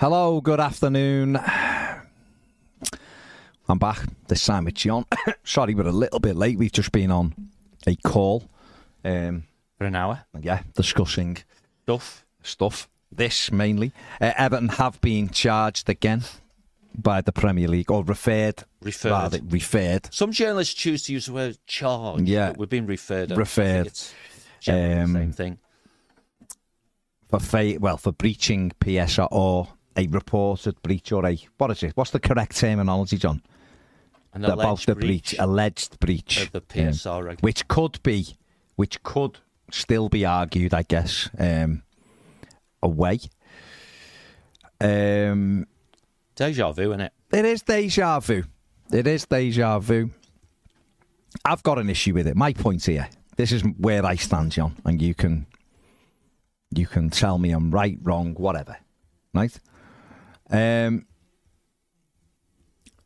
Hello, good afternoon. I'm back this time with John. Sorry, we're a little bit late. We've just been on a call. Um, For an hour. yeah, discussing Stuff. stuff. This mainly. Uh, Everton have been charged again by the Premier League, or referred. Referred. Rather, referred. Some journalists choose to use the word charge. Yeah. but We've been referred. I Referred. think It's generally Um, the same thing. For fa- well for breaching PSR or a reported breach or a what is it? What's the correct terminology, John? An about alleged the breach, alleged breach of the PSR which could be, which could still be argued, I guess, um, away. Um, Deja vu, isn't it? it is deja vu. It is deja vu. I've got an issue with it. My point here. This is where I stand, John, and you can you can tell me I'm right, wrong, whatever. Right? Um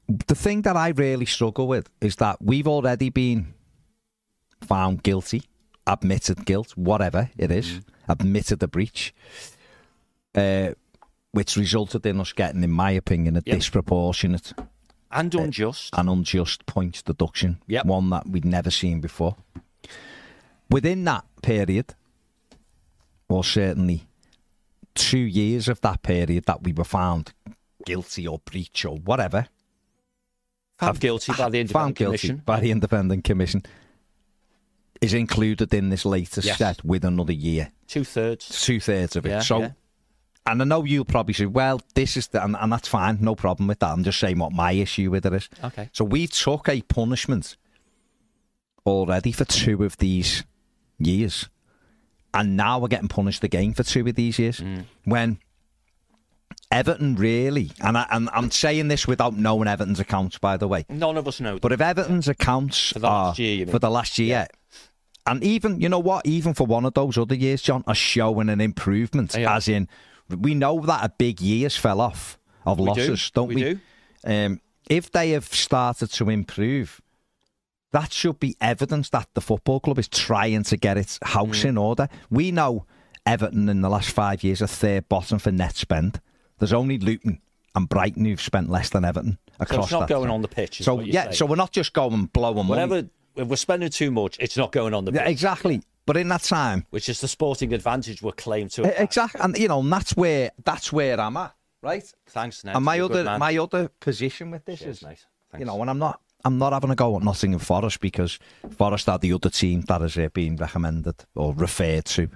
the thing that I really struggle with is that we've already been found guilty, admitted guilt, whatever it is, admitted the breach, uh, which resulted in us getting, in my opinion, a Yep. disproportionate And unjust. an unjust points deduction, Yep. one that we'd never seen before. Within that period, or certainly two years of that period that we were found guilty or breach or whatever, found guilty by the Independent Commission. by the Independent Commission, is included in this latest Yes. set with another year, Two thirds. two thirds of it. Yeah, so. yeah. And I know you'll probably say, well, this is the, and, and that's fine, no problem with that. I'm just saying what my issue with it is. Okay. So we took a punishment already for two of these years. And now we're getting punished again for two of these years. Mm. When Everton really, and, I, and I'm saying this without knowing Everton's accounts, by the way, None of us know. but if Everton's accounts For the are last year, for the last year, and even you know what, even for one of those other years, John, are showing an improvement. Are. As in, we know that a big years fell off of We do. losses, not We we? do. Um, if they have started to improve, that should be evidence that the football club is trying to get its house Mm. in order. We know Everton in the last five years are third bottom for net spend. There's only Luton and Brighton who've spent less than Everton across. so it's not going time. on the pitch. So yeah, saying. so we're not just going blowing money. whatever. If we're spending too much, it's not going on the pitch. Yeah, exactly. But in that time, Which is the sporting advantage we're claimed to. have exactly, and you know, and that's where that's where I'm at, right? Thanks, Ned. and my You're other my other position with this Cheers, is, mate. you know, and I'm not I'm not having a go at Nottingham Forest because Forest are the other team that has uh, been recommended or referred to.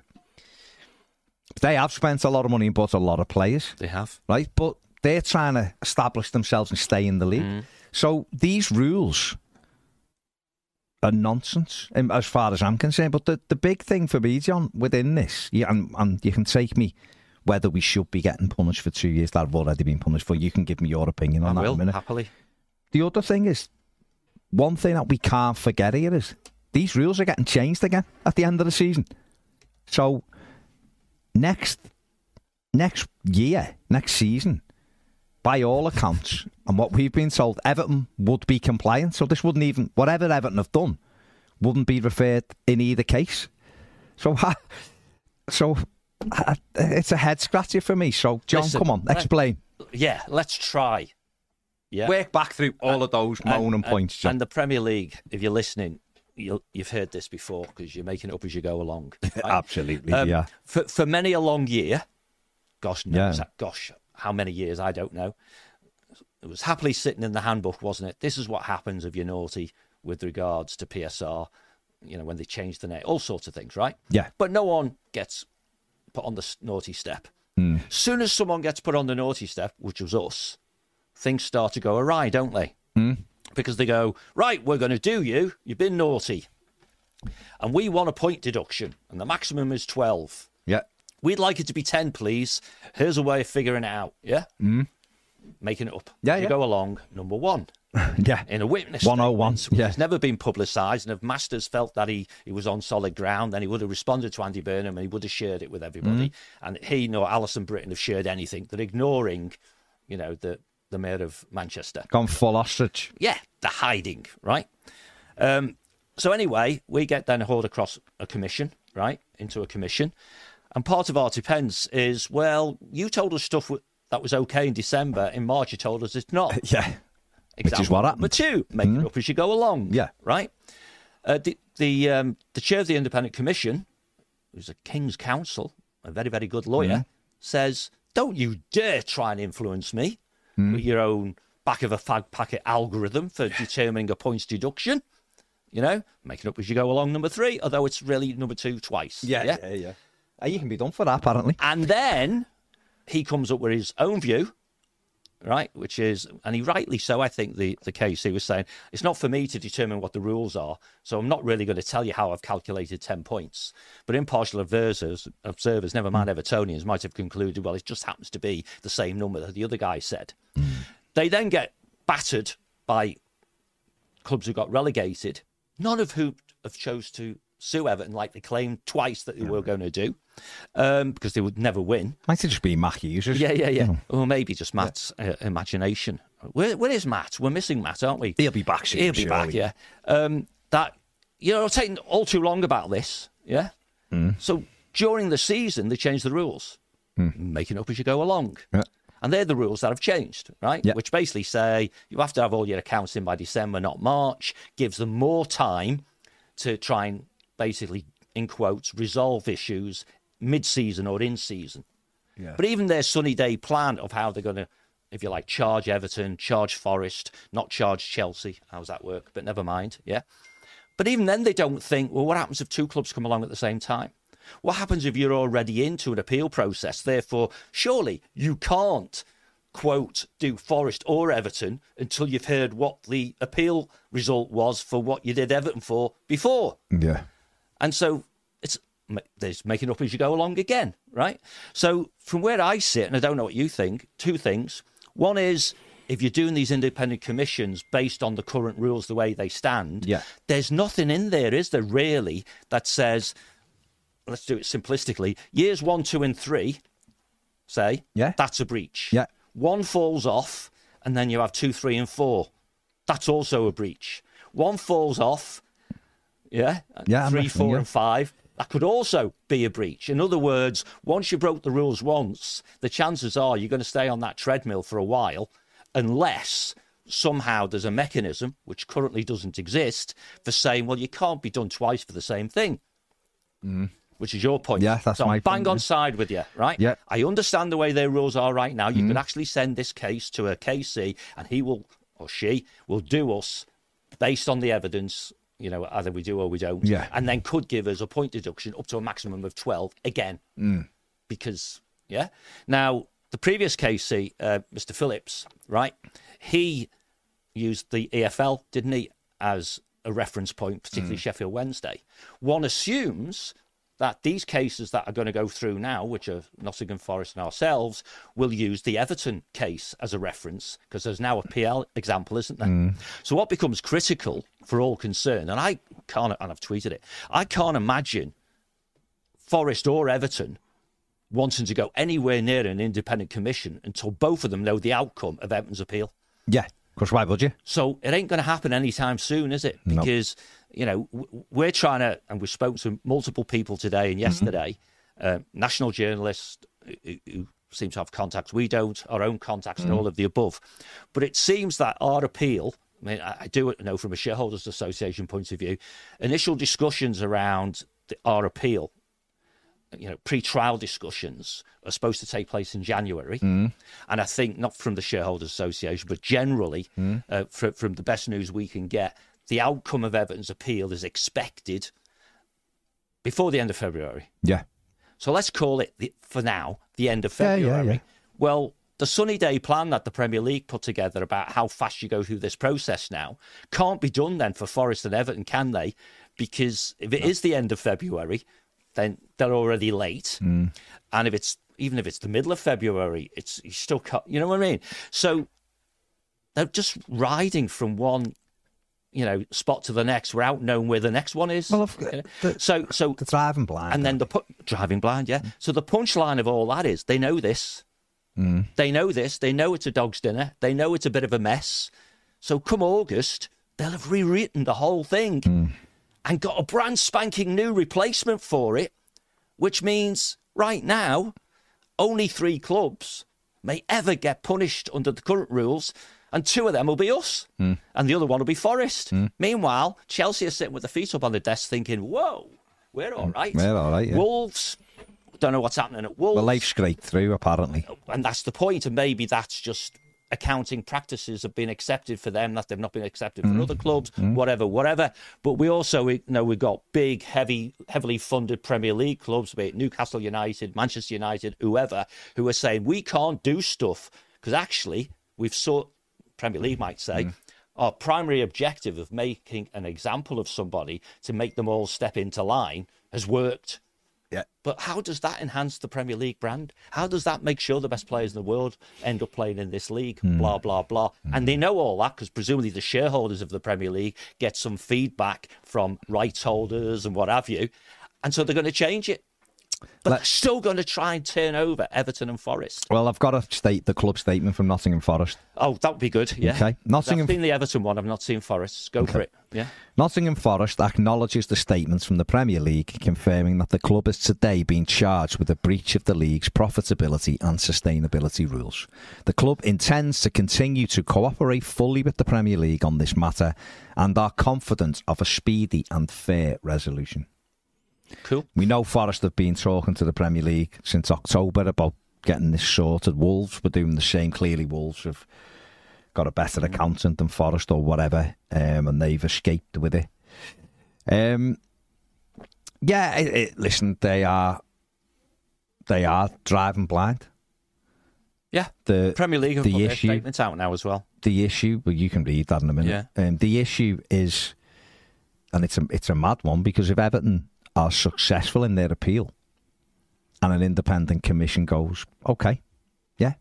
They have spent a lot of money and bought a lot of players, They have. right? But they're trying to establish themselves and stay in the league. Mm. So these rules are nonsense um, as far as I'm concerned. But the, the big thing for me, John, within this, yeah, and, and you can take me whether we should be getting punished for two years that have already been punished for. You can give me your opinion on I that in will a minute. happily. The other thing is, one thing that we can't forget here is these rules are getting changed again at the end of the season. So next next year, next season, by all accounts, and what we've been told, Everton would be compliant. So this wouldn't even, whatever Everton have done, wouldn't be referred in either case. So, so it's a head scratcher for me. So, John, Listen, come on, let- explain. Yeah, let's try. Yeah. Work back through all of those moaning and, points, John. And the Premier League, if you're listening, you'll, you've heard this before because you're making it up as you go along. right? Absolutely, Um, yeah. For for many a long year, gosh knows, Yeah. gosh, how many years I don't know. It was happily sitting in the handbook, wasn't it? This is what happens if you're naughty with regards to PSR. You know when they change the name, all sorts of things, right? Yeah. But no one gets put on the naughty step. Hmm. Soon as someone gets put on the naughty step, which was us, things start to go awry, don't they? Hmm. Because they go, right, we're going to do you. You've been naughty. And we want a point deduction, and the maximum is 12. Yeah. We'd like it to be 10, please. Here's a way of figuring it out. Yeah? Mm. Making it up. Yeah, you yeah. go along, number one, Yeah. in a witness 101, statement, yeah. It's never been publicised, and if Masters felt that he, he was on solid ground, then he would have responded to Andy Burnham and he would have shared it with everybody. Mm-hmm. And he nor Alison Brittain have shared anything. They're ignoring, you know, the, the mayor of Manchester. Gone full ostrich. Yeah, they're hiding, right? Um, so anyway, we get then hauled across a commission, right, into a commission, and part of our defence is, well, you told us stuff that was okay in December. In March, you told us it's not. Yeah. Which is what happened. Mm-hmm. two, make it up as you go along. Yeah. right. Uh, the the um, the chair of the independent commission, who's a King's Counsel, a very very good lawyer, Mm-hmm. says, "Don't you dare try and influence me Mm. with your own back of a fag packet algorithm for determining a points deduction." You know, making up as you go along. Number three, although it's really number two twice. yeah. Uh, you can be done for that, apparently. And then he comes up with his own view, right? Which is, and he rightly so, I think, the, the case. He was saying, it's not for me to determine what the rules are. So I'm not really going to tell you how I've calculated 10 points. But impartial observers, observers never mind hmm. Evertonians, might have concluded, well, it just happens to be the same number that the other guy said. Hmm. They then get battered by clubs who got relegated, none of whom have chose to sue Everton like they claimed twice that they were going to do, um, because they would never win. Might just been Mac users. Yeah, yeah, yeah. Or maybe just Matt's uh, imagination. Where, where is Matt? We're missing Matt, aren't we? He'll be back soon, He'll be back. surely. Yeah. Um, that you know, taking all too long about this. Yeah. Hmm. So during the season, they changed the rules, making up as you go along. Yeah. And they're the rules that have changed, right? Yeah. Which basically say you have to have all your accounts in by December, not March. Gives them more time to try and basically, in quotes, resolve issues mid-season or in season. But even their sunny day plan of how they're going to, if you like, charge Everton, charge Forest, not charge Chelsea. How's that work? But never mind. Yeah. But even then, they don't think, well, what happens if two clubs come along at the same time? What happens if you're already into an appeal process? Therefore, surely you can't, quote, do Forest or Everton until you've heard what the appeal result was for what you did Everton for before. Yeah. And so it's there's making up as you go along again, right? So from where I sit, and I don't know what you think, two things. One is if you're doing these independent commissions based on the current rules the way they stand, Yeah. there's nothing in there, is there really, that says, let's do it simplistically, years one, two, and three, say, Yeah. that's a breach. Yeah. One falls off, and then you have two, three, and four. That's also a breach. One falls off, yeah, Yeah, I'm three, four, yeah. and five. That could also be a breach. In other words, once you broke the rules once, the chances are you're going to stay on that treadmill for a while, unless somehow there's a mechanism which currently doesn't exist for saying, well, you can't be done twice for the same thing. Which is your point. Mm. Yeah, that's so I'm bang point, on yeah. side with you, right? Yeah. I understand the way their rules are right now. You could actually send this case to a KC, and he will or she will do us based on the evidence. You know, either we do or we don't. Yeah. And then could give us a point deduction up to a maximum of twelve again, Mm. because yeah. Now the previous KC, uh, Mr. Phillips, right? He used the EFL, didn't he, as a reference point, particularly Sheffield Wednesday. One assumes that these cases that are going to go through now, which are Nottingham Forest and ourselves, will use the Everton case as a reference because there's now a PL example, isn't there? Mm. So what becomes critical for all concerned, and I can't, and I've tweeted it, I can't imagine Forest or Everton wanting to go anywhere near an independent commission until both of them know the outcome of Everton's appeal. Yeah, of course, why would you? So it ain't going to happen anytime soon, is it? Because you know we're trying to, and we spoke to multiple people today and yesterday, uh, national journalists who, who seem to have contacts. We don't, our own contacts, and all of the above. But it seems that our appeal. I mean, I I do know from a shareholders association point of view, initial discussions around the, our appeal you know, pre-trial discussions are supposed to take place in January, and I think not from the shareholders association, but generally uh, fr- from the best news we can get, the outcome of Everton's appeal is expected before the end of February. Yeah. So let's call it the, for now the end of Yeah, yeah, February. yeah. Well, the sunny day plan that the Premier League put together about how fast you go through this process now can't be done then for Forest and Everton, can they? Because if it is the end of February, then they're already late, Mm. and if it's even if it's the middle of February, it's you still cut. You know what I mean? So they're just riding from one. You know, spot to the next without knowing where the next one is. Well, of- You know? the- so, so The driving blind. and then the pu- driving blind, yeah. Mm. So the punchline of all that is they know this. Mm. They know this. They know it's a dog's dinner. They know it's a bit of a mess. So come August, they'll have rewritten the whole thing mm. and got a brand spanking new replacement for it, which means right now only three clubs may ever get punished under the current rules. And two of them will be us, hmm. and the other one will be Forest. Hmm. Meanwhile, Chelsea are sitting with their feet up on the desk, thinking, "Whoa, we're all hmm. right." We're all right, yeah. Wolves, don't know what's happening at Wolves. well, they've scraped through, apparently. and that's the point. And maybe that's just accounting practices have been accepted for them that they've not been accepted for other clubs, whatever, whatever. But we also we, know we've got big, heavy, heavily funded Premier League clubs, be it Newcastle United, Manchester United, whoever, who are saying we can't do stuff because actually we've saw Premier League might say. Mm. Our primary objective of making an example of somebody to make them all step into line has worked. Yeah. But how does that enhance the Premier League brand? How does that make sure the best players in the world end up playing in this league? Blah, blah, blah. And they know all that because presumably the shareholders of the Premier League get some feedback from rights holders and what have you. And so they're going to change it. But Let- they're still going to try and turn over Everton and Forest. Well, I've got to state the club statement from Nottingham Forest. Oh, that would be good. Yeah. Okay. Nottingham- I've seen the Everton one. I've not seen Forest. Go for it. Yeah. Nottingham Forest acknowledges the statements from the Premier League confirming that the club is today being charged with a breach of the league's profitability and sustainability rules. The club intends to continue to cooperate fully with the Premier League on this matter and are confident of a speedy and fair resolution. Cool. We know Forest have been talking to the Premier League since October about getting this sorted. Wolves were doing the same. Clearly, Wolves have got a better accountant than Forest or whatever, um, and they've escaped with it. Um, yeah, it, it, listen, they are they are driving blind. Yeah. The Premier League have the issue statements out now as well. the issue, well, you can read that in a minute. Um, the issue is, and it's a it's a mad one because if Everton are successful in their appeal, and an independent commission goes, okay, yeah,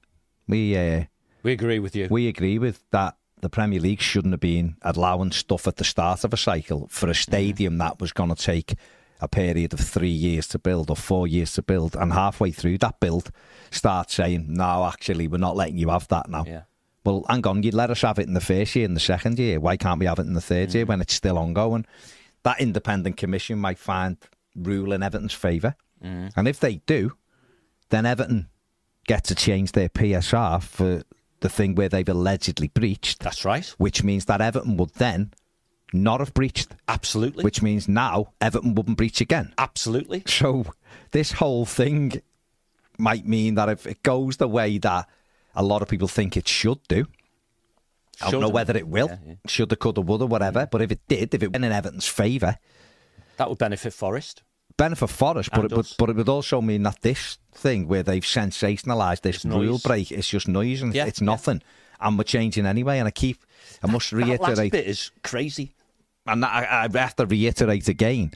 we uh, We agree with you. we agree with that. The Premier League shouldn't have been allowing stuff at the start of a cycle for a stadium that was going to take a period of three years to build or four years to build, and halfway through that build, start saying, "No, actually, we're not letting you have that now." Yeah. Well, hang on, you'd let us have it in the first year, in the second year. Why can't we have it in the third year when it's still ongoing? That independent commission might find rule in Everton's favour. Mm. And if they do, then Everton get to change their PSR for the thing where they've allegedly breached, That's right. which means that Everton would then not have breached, Absolutely. which means now Everton wouldn't breach again. Absolutely. So this whole thing might mean that if it goes the way that a lot of people think it should do, I don't know whether it will. Yeah, yeah. Should, have, could, have, would, have, whatever. But if it did, if it went in Everton's favour, That would benefit Forest. benefit Forest, but it, would, but it would also mean that this thing where they've sensationalised this rule break, it's just noise and Yeah, it's nothing. And we're changing anyway. And I keep, I must That last reiterate, bit is crazy. and I, I have to reiterate again,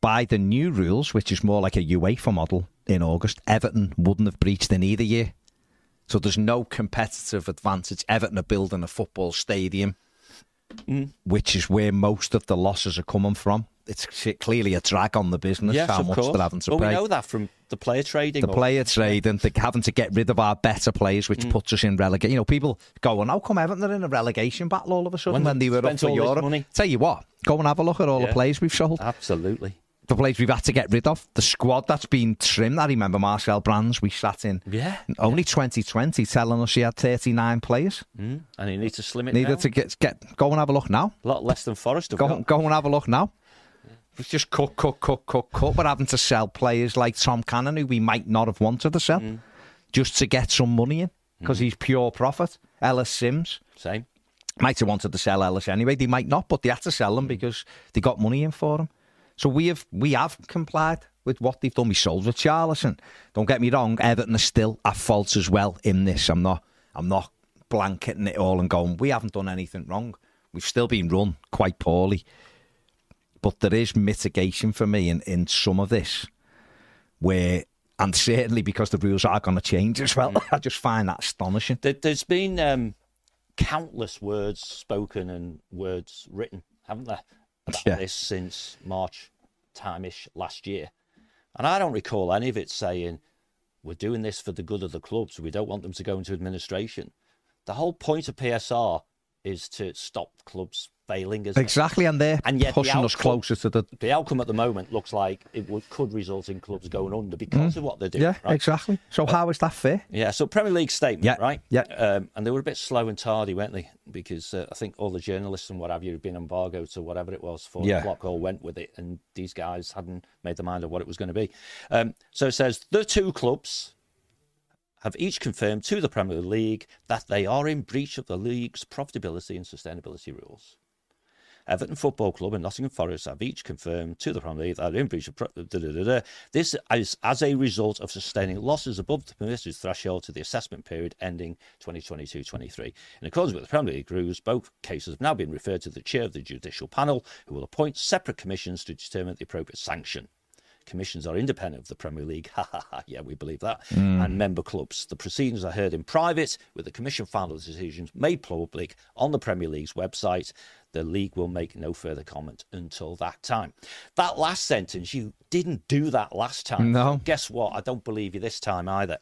by the new rules, which is more like a UEFA model in August, Everton wouldn't have breached in either year. So there's no competitive advantage. Everton are building a football stadium. Mm. which is where most of the losses are coming from. It's clearly a drag on the business yes, how much course. they're having to but pay. we know that from the player trading. the or- player trading, and they're having to get rid of our better players, Mm. which puts us in relegation. You know, people going, how come Everton are in a relegation battle all of a sudden When when, they were up for Europe? money. Tell you what, go and have a look at all Yeah. the players we've sold, Absolutely. The players we've had to get rid of, the squad that's been trimmed. I remember Marcel Brands, we sat in Yeah. only 2020 telling us he had 39 players. Mm. And you need to slim it Needed down. to get, get go and have a look now. A lot less than Forest have Go, got. go and have a look now. It's just cut, cut, cut, cut, cut. We're having to sell players like Tom Cannon, who we might not have wanted to sell, Mm. just to get some money in because he's pure profit. Ellis Simms Same. might have wanted to sell Ellis anyway. They might not, but they had to sell Mm. him because they got money in for him. So we have we have complied with what they've done. We sold Richarlison. Don't get me wrong, Everton are still at fault as well in this. I'm not I'm not blanketing it all and going, we haven't done anything wrong. We've still been run quite poorly. But there is mitigation for me in, in some of this where and certainly because the rules are going to change as well. I just find that astonishing. There, there's been um, countless words spoken and words written, haven't there, about Yeah. this since March time-ish last year. And I don't recall any of it saying, we're doing this for the good of the clubs. We don't want them to go into administration. The whole point of PSR is to stop clubs failing. It? Exactly, and they're And yet the pushing us closer to the The outcome at the moment looks like it would, could result in clubs going under because of what they're doing. Mm. Yeah, right? exactly. So how is that fair? Yeah, so Premier League statement, Yeah, right? yeah. Um, and they were a bit slow and tardy, weren't they? Because uh, I think all the journalists and what have you have been embargoed to whatever it was, four Yeah. o'clock, all went with it, and these guys hadn't made their mind of what it was going to be. Um, so it says the two clubs have each confirmed to the Premier League that they are in breach of the league's profitability and sustainability rules. Everton Football Club and Nottingham Forest have each confirmed to the Premier League that in breach of da, da, da, this is as a result of sustaining losses above the permitted threshold to the assessment period ending 2022-23. In accordance with the Premier League rules, both cases have now been referred to the chair of the judicial panel, who will appoint separate commissions to determine the appropriate sanction. Commissions are independent of the Premier League. Ha ha ha. Yeah, we believe that. Hmm. And member clubs. The proceedings are heard in private, with the Commission final decisions made public on the Premier League's website. The league will make no further comment until that time. That last sentence, you didn't do that last time. No. Guess what? I don't believe you this time either.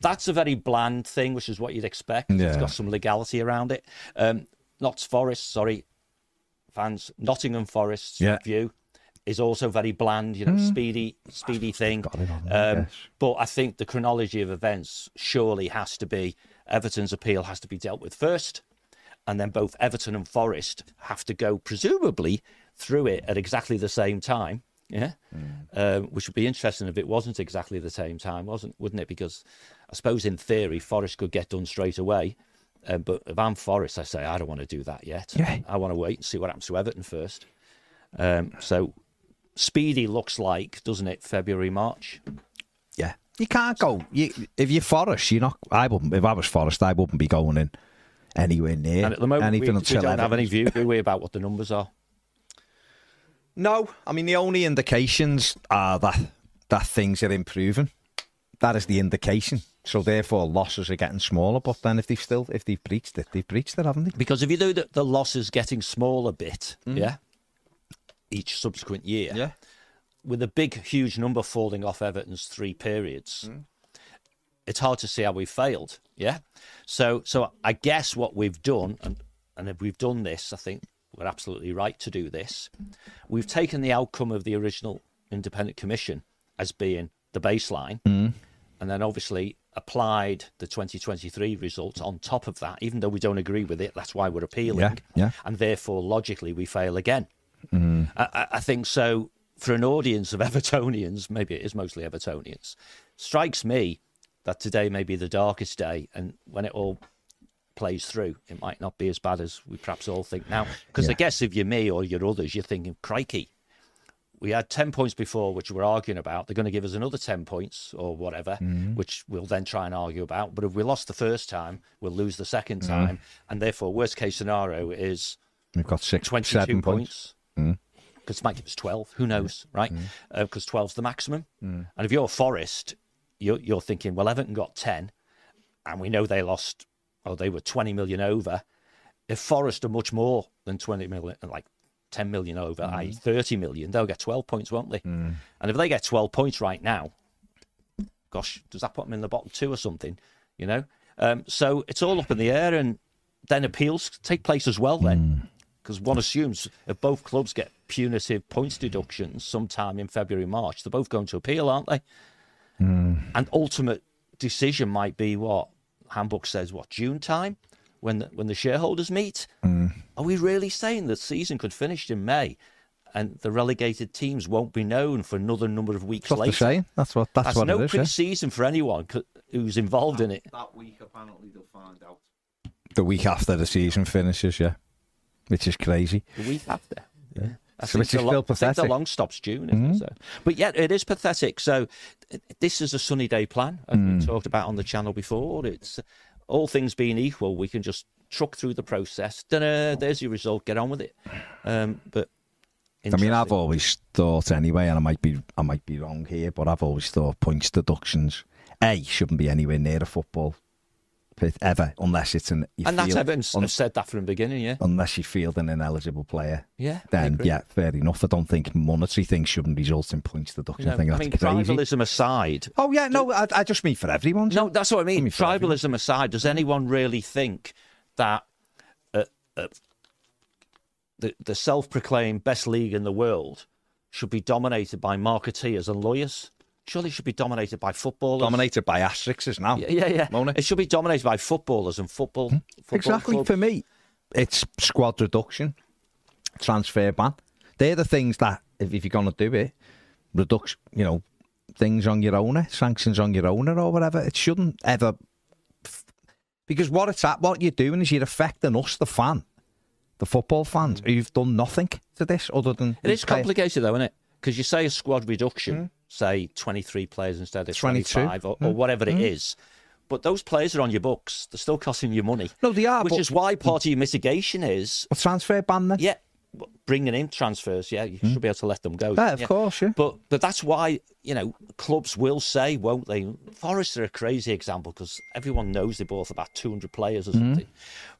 That's a very bland thing, which is what you'd expect. It's got some legality around it. Um, Notts Forest, sorry, fans, Nottingham Forest's Yeah. view is also very bland, you know, speedy, speedy thing. on there, Um. But I think the chronology of events surely has to be Everton's appeal has to be dealt with first, and then both Everton and Forest have to go presumably through it at exactly the same time. Yeah, um, which would be interesting if it wasn't exactly the same time, wasn't? Wouldn't it? Because I suppose in theory Forest could get done straight away, uh, but if I'm Forest, I say I don't want to do that yet. Yeah. I want to wait and see what happens to Everton first. Um, so speedy looks like, doesn't it? February, March. Yeah, you can't go. You, if you're Forest, you're not. I wouldn't. If I was Forest, I wouldn't be going in anywhere near And at the moment, we, anything we until don't have any view, do we, about what the numbers are? No, I mean the only indications are that that things are improving. That is the indication. So therefore, losses are getting smaller. But then, if they've still, if they've breached it, they've breached it, haven't they? Because if you do the, the losses getting smaller a bit, mm. yeah, each subsequent year, yeah, with a big, huge number falling off Everton's three periods, mm. It's hard to see how we've failed. Yeah. So, so I guess what we've done, and and if we've done this, I think we're absolutely right to do this. We've taken the outcome of the original independent commission as being the baseline, mm. and then obviously applied the 2023 results on top of that. Even though we don't agree with it, that's why we're appealing, Yeah, yeah. and therefore logically we fail again. Mm. I, I- I think so. For an audience of Evertonians, maybe it is mostly Evertonians, strikes me that today may be the darkest day, and when it all plays through, it might not be as bad as we perhaps all think now. Because I guess if you're me or you're others, you're thinking, crikey, we had 10 points before, which we're arguing about. They're going to give us another 10 points or whatever, mm-hmm. which we'll then try and argue about. But if we lost the first time, we'll lose the second mm. time. And therefore, worst case scenario is We've got six, 22 seven points. points. Mm. Because it might give us 12. Who knows, right? Mm. Uh, because 12's the maximum. And if you're Forest, you're, you're thinking, well, Everton got 10, and we know they lost, oh, they were 20 million over. if Forest are much more than 20 million, like 10 million over, Mm. i.e., 30 million, they'll get 12 points, won't they? And if they get 12 points right now, gosh, does that put them in the bottom two or something? You know? Um, so it's all up in the air, and then appeals take place as well, Mm. then. Because one assumes if both clubs get punitive points deductions sometime in February, March, they're both going to appeal, aren't they? Mm. And ultimate decision might be what handbook says, what June time, when the, when the shareholders meet. Mm. Are we really saying the season could finish in May, and the relegated teams won't be known for another number of weeks That's what later? they're. That's what that's, That's what no it is. pre-season for anyone co- who's involved in it. That week, apparently, they'll find out. The week after the season finishes, yeah, which is crazy. The week after. Yeah. I So think the lo- still I think the. Mm-hmm. long stops June, it? So, but yet it is pathetic. So this is a sunny day plan, as Mm. we talked about on the channel before. It's all things being equal, we can just truck through the process. Da-da, there's your result. Get on with it. Um, but I mean, I've always thought anyway, and I might be I might be wrong here, but I've always thought points deductions a shouldn't be anywhere near a football pit ever, unless it's an you and that's Evans un- have said that from the beginning. Yeah, unless you field an ineligible player. yeah. Then yeah, fair enough. I don't think monetary things shouldn't result in points deduction. Know, I think I that's mean, crazy. tribalism aside, Oh yeah, no, I, I just mean for everyone. No, that's what I mean. mean, for everyone. Tribalism aside, does anyone really think that uh, uh, the the self-proclaimed best league in the world should be dominated by marketeers and lawyers? Surely it should be dominated by footballers. dominated by asterisks now. Yeah, yeah, yeah. It? Should be dominated by footballers and football. Hmm? football Exactly. clubs. For me, it's squad reduction, transfer ban. They're the things that, if, if you're going to do it, reduction, you know, things on your owner, sanctions on your owner or whatever. It shouldn't ever. Because what it's at, what you're doing is you're affecting us, the fan, the football fans, hmm. who've done nothing to this other than. It is complicated, though, isn't it? Because you say a squad reduction, hmm? Say 23 players instead of 22. 25 or, or hmm. whatever it hmm. is. But those players are on your books. They're still costing you money. No, they are, Which but- is why part of your mitigation is, A transfer ban then? yeah, bringing in transfers. Yeah, you hmm. should be able to let them go. Yeah, of course, yeah. But but that's why you know clubs will say, won't they? Forest are a crazy example because everyone knows they bought about 200 players or something.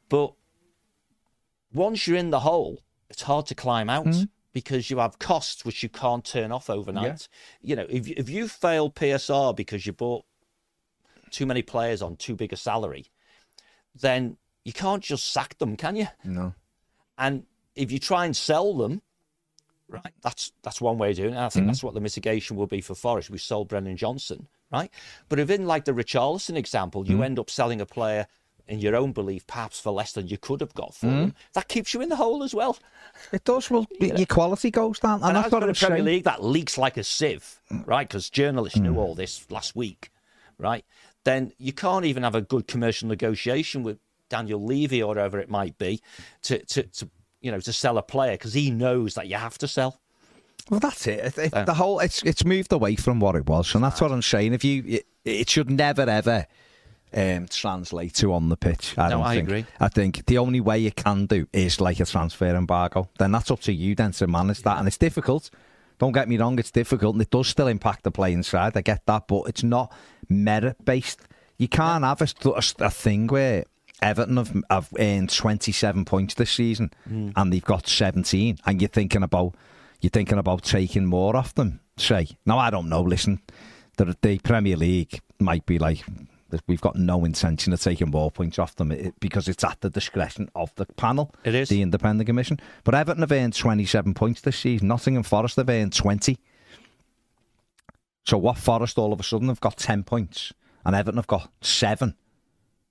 But once you're in the hole, it's hard to climb out because you have costs which you can't turn off overnight. You know, if if you fail PSR because you bought too many players on too big a salary, then you can't just sack them, can you? No. And if you try and sell them, right, that's that's one way of doing it. And I think mm-hmm. that's what the mitigation will be for Forest. We sold Brennan Johnson, right? But if in like the Richarlison example, you mm-hmm. end up selling a player in your own belief, perhaps for less than you could have got for hmm? them, that keeps you in the hole as well. It does. Well, your quality goes down. And, And that's what the Premier. League, that leaks like a sieve, right? Because journalists knew hmm. all this last week, right? Then you can't even have a good commercial negotiation with Daniel Levy or whoever it might be to, to, to you know, to sell a player because he knows that you have to sell. Well, that's it. It- it- the whole it's it's moved away from what it was, and that's what I'm saying. If you, it, it should never ever um, translate to on the pitch. I No, don't I think. agree. I think the only way you can do is like a transfer embargo. Then that's up to you then to manage that, and it's difficult. Don't get me wrong, it's difficult, and it does still impact the playing side. I get that, but it's not merit based. You can't have a, a, a thing where. Everton have, have earned 27 points this season Hmm. and they've got 17 and you're thinking about you're thinking about taking more off them say no I don't know listen the, the Premier League might be like we've got no intention of taking more points off them because it's at the discretion of the panel It is. the independent commission but Everton have earned 27 points this season Nottingham Forest have earned 20 so what Forest all of a sudden have got 10 points and Everton have got 7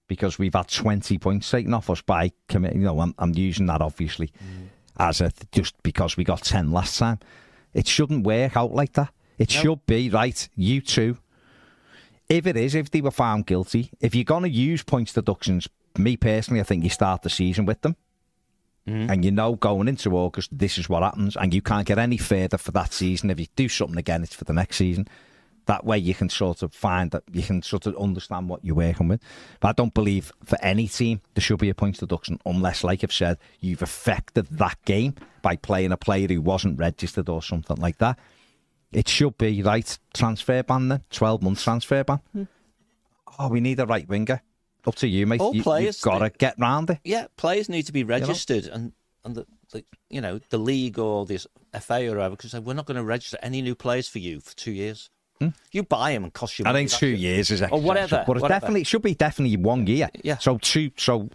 because we've had 20 points taken off us by commit. You know, I'm, I'm using that obviously mm. as a just because we got 10 last time. It shouldn't work out like that. It should be right. You two, if it is, if they were found guilty, if you're going to use points deductions, me personally, I think you start the season with them. Mm-hmm. And you know, going into August, this is what happens, and you can't get any further for that season. If you do something again, it's for the next season. That way, you can sort of find that you can sort of understand what you're working with. But I don't believe for any team there should be a points deduction unless, like I've said, you've affected that game by playing a player who wasn't registered or something like that. It should be right transfer ban then, twelve month transfer ban. Oh, we need a right winger. up to you, mate. All you, players, You've got to get round it. Yeah, players need to be registered, and and the, the you know the league or this FA or whatever because we're not going to register any new players for you for two years. You buy them and cost you. Hmm? I money, think two it. years is Or excessive, whatever, but it whatever. definitely it should be definitely one year. Yeah. So two. So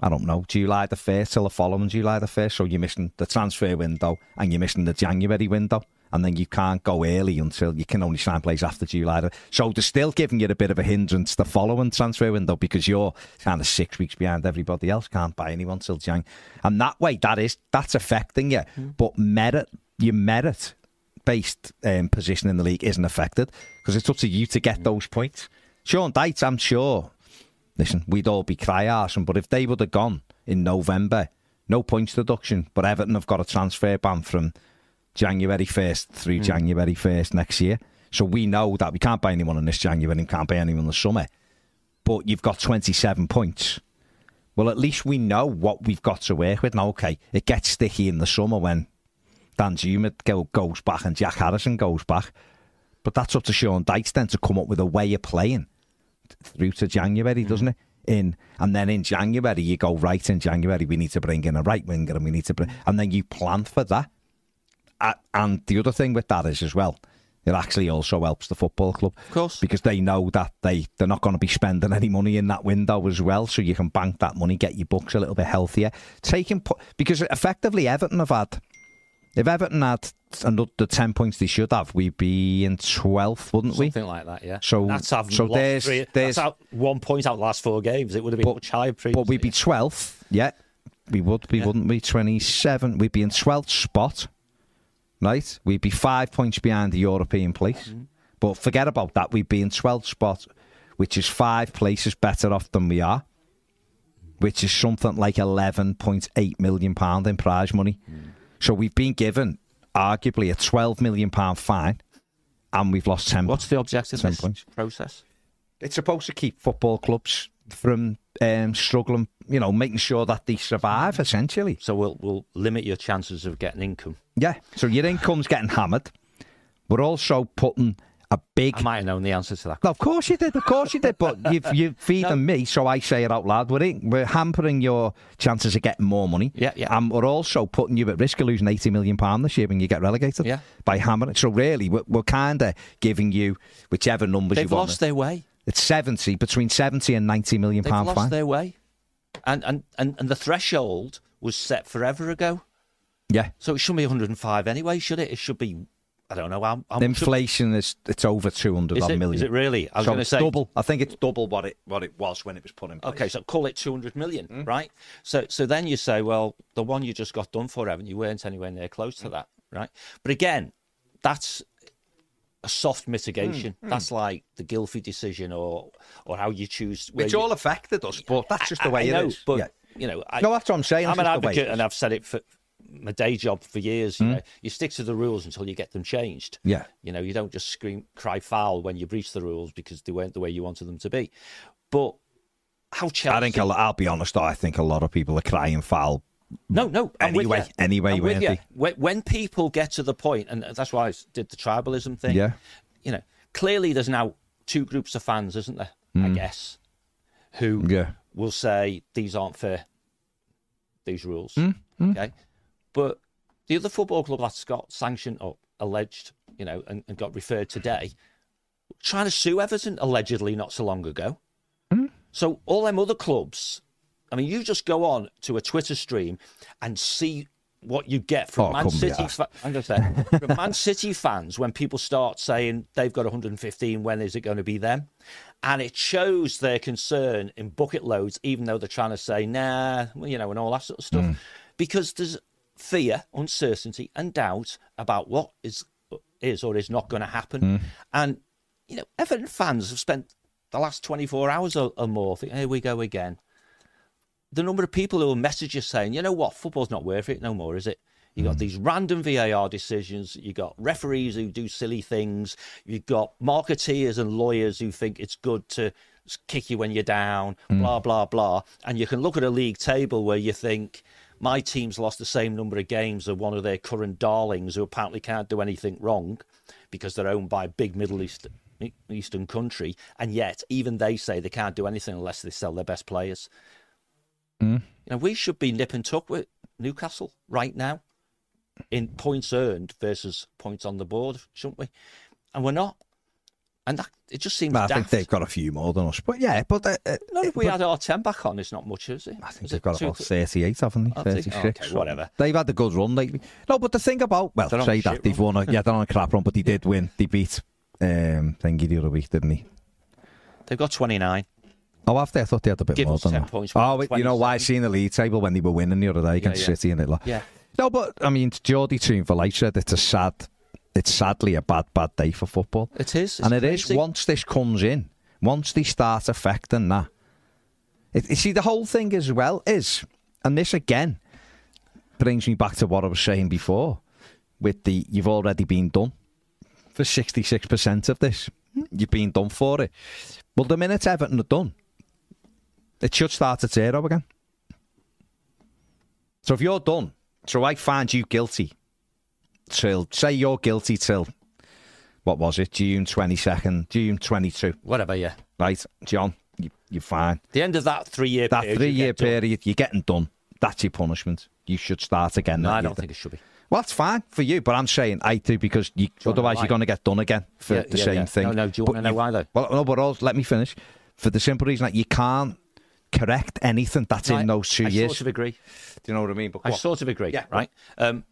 I don't know. July the first till the following July the first. So you're missing the transfer window and you're missing the January window, and then you can't go early until you can only sign players after July. So they're still giving you a bit of a hindrance the following transfer window because you're kind of six weeks behind everybody else. Can't buy anyone till Jan, and that way that is that's affecting you. Hmm. But merit, your merit based um, position in the league isn't affected because it's up to you to get those points. Sean Dyche, I'm sure. Listen, we'd all be cry arsing, but if they would have gone in November, no points deduction, but Everton have got a transfer ban from January 1st through hmm. January 1st next year. So we know that we can't buy anyone in this January and can't buy anyone in the summer. But you've got 27 points. Well, at least we know what we've got to work with. Now, okay, it gets sticky in the summer when Danjuma goes back and Jack Harrison goes back. But that's up to Sean Dyche then to come up with a way of playing through to January, hmm. doesn't it? In and then in January you go right in January we need to bring in a right winger and we need to bring and then you plan for that. And the other thing with that is as well, it actually also helps the football club, of course. because they know that they they're not going to be spending any money in that window as well, so you can bank that money, get your books a little bit healthier, taking because effectively Everton have had. If Everton had another the ten points they should have, we'd be in twelfth, wouldn't we? Something like that, yeah. So- that's having so lost there's- three, there's- that's out one point out the last four games. It would have been much higher previously. But we'd be 12th, yeah. We would be, Yeah. wouldn't we? 27. We'd be in 12th spot, right? We'd be five points behind the European place. Mm-hmm. But forget about that. We'd be in 12th spot, which is five places better off than we are, which is something like £11.8 million in prize money. Mm. So we've been given, arguably, a £12 million fine, and we've lost 10 What's the objective of 10 this points. process? it's supposed to keep football clubs from um, struggling, you know, making sure that they survive, essentially. So we'll we'll limit your chances of getting income. Yeah. So your income's getting hammered. We're also putting a big. I might have known the answer to that. No, of course you did. Of course you did. But you've, you're feeding me, so I say it out loud. We're, in, we're hampering your chances of getting more money. Yeah, yeah. And we're also putting you at risk of losing £80 million this year when you get relegated. Yeah. By hammering. So really, we're, we're kind of giving you whichever numbers They've you want. lost their way. It's 70, between 70 and 90 million They've pound lost fine. their way, and, and and and the threshold was set forever ago. Yeah. So it shouldn't be 105 anyway, should it? It should be. I don't know how. how much- Inflation is it's over two hundred Is odd it, million. is it really? I was so going to say double. I think it's double what it what it was when it was put in place. Okay, so call it 200 million, Hmm? right? So so then you say, well, the one you just got done for, haven't you weren't anywhere near close Hmm. to that, right? But again, that's a soft mitigation. Hmm, That's like the Gylfi decision or or how you choose. Which you- all affected us, but that's just the way I know, it is. But Yeah. you know, I, No, that's what I'm saying, I'm an just the way it advocate, and I've said it for my day job for years. You know, you stick to the rules until you get them changed. Yeah. You know, you don't just scream, cry foul when you breach the rules because they weren't the way you wanted them to be. But how Chelsea? I think lo- I'll be honest. though, I think a lot of people are crying foul. No, no. I'm Anyway, anyway, with you. When, when people get to the point, and that's why I did the tribalism thing. Yeah. You know, clearly there's now two groups of fans, isn't there? I guess, who Hmm. Yeah. will say these aren't fair. These rules, Hmm. okay. But the other football club that's got sanctioned or alleged, you know, and, and got referred today, trying to sue Everton allegedly not so long ago. Hmm. So all them other clubs, I mean, you just go on to a Twitter stream and see what you get from Oh, Man City. Fa- I'm going to say from Man City fans when people start saying they've got 115. When is it going to be them? And it shows their concern in bucket loads, even though they're trying to say nah, well, you know, and all that sort of stuff, Mm. because there's fear, uncertainty, and doubt about what is is or is not going to happen. Mm. And you know, Everton fans have spent the last 24 hours or, or more thinking, here we go again. The number of people who will message you saying, you know what, football's not worth it no more, is it? You got hmm. these random VAR decisions. You got referees who do silly things. You've got marketeers and lawyers who think it's good to kick you when you're down. Hmm. Blah blah blah. And you can look at a league table where you think my team's lost the same number of games as one of their current darlings who apparently can't do anything wrong because they're owned by a big Middle East Eastern country, and yet even they say they can't do anything unless they sell their best players. You know, we should be nip and tuck with Newcastle right now in points earned versus points on the board, shouldn't we? And we're not. And that, it just seems Well, I daft. think they've got a few more than us, but yeah, but uh, uh, Not if we but had our 10 back on, it's not much, is it? I think Is they've got two- about 38, haven't they? I think- 36. okay, whatever. They've had a good run lately. No, but the thing about, well, they're say that they've run. won, a, yeah, they're on a crap run, but they did win. They beat um, Thingy the other week, didn't he? They've got 29. Oh, after I thought they had a bit Give more us than 10 that. points, Oh, you know why? I 27. seen the league table when they were winning the other day against yeah. City and it. Like, Yeah. No, but I mean, Geordie Toon for said it's a sad, it's sadly a bad, bad day for football. It is. And it is crazy. once this comes in, once they start affecting that. It, you see, the whole thing as well is, and this again brings me back to what I was saying before with the you've already been done for 66% of this. Hmm. You've been done for it. Well, the minute Everton are done, it should start at zero again. So if you're done, so I find you guilty till, say you're guilty till, what was it, June 22nd, June 22, Whatever, yeah. right? John, you, you're fine. The end of that three year That period. three you year get done. period, you're getting done. That's your punishment. You should start again. No, I don't think it should be. Well, that's fine for you, but I'm saying I do because you, you otherwise you're going to get done again for Yeah, the yeah, same yeah. thing. No, no, do you But wanna know why, though? Well, no, but also, let me finish. For the simple reason that you can't correct anything that's Right. in those two I years. I sort of agree. Do you know what I mean? But I on. sort of agree. Yeah. Right. Um,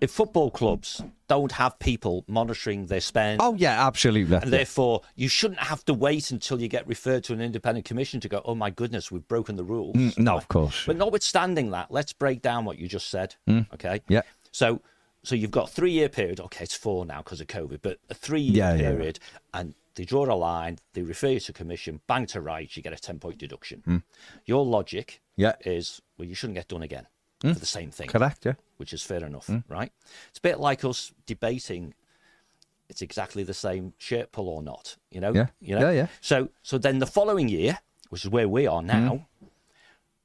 if football clubs don't have people monitoring their spend, Oh yeah, absolutely. and therefore you shouldn't have to wait until you get referred to an independent commission to go, oh my goodness, we've broken the rules. Mm, no, of course. But notwithstanding that, let's break down what you just said. Okay. Yeah. So, so you've got three year period. Okay, it's four now because of COVID, but a three year Yeah, yeah. period, and they draw a line, they refer you to commission, bang to rights, you get a ten point deduction. Your logic, Hmm. Yeah. Hmm. is well, you shouldn't get done again for the same thing, Correct. Yeah. which is fair enough, Hmm. right? It's a bit like us debating. It's exactly the same shirt pull or not, you know. Yeah. You know? Yeah, yeah. So, so then the following year, which is where we are now,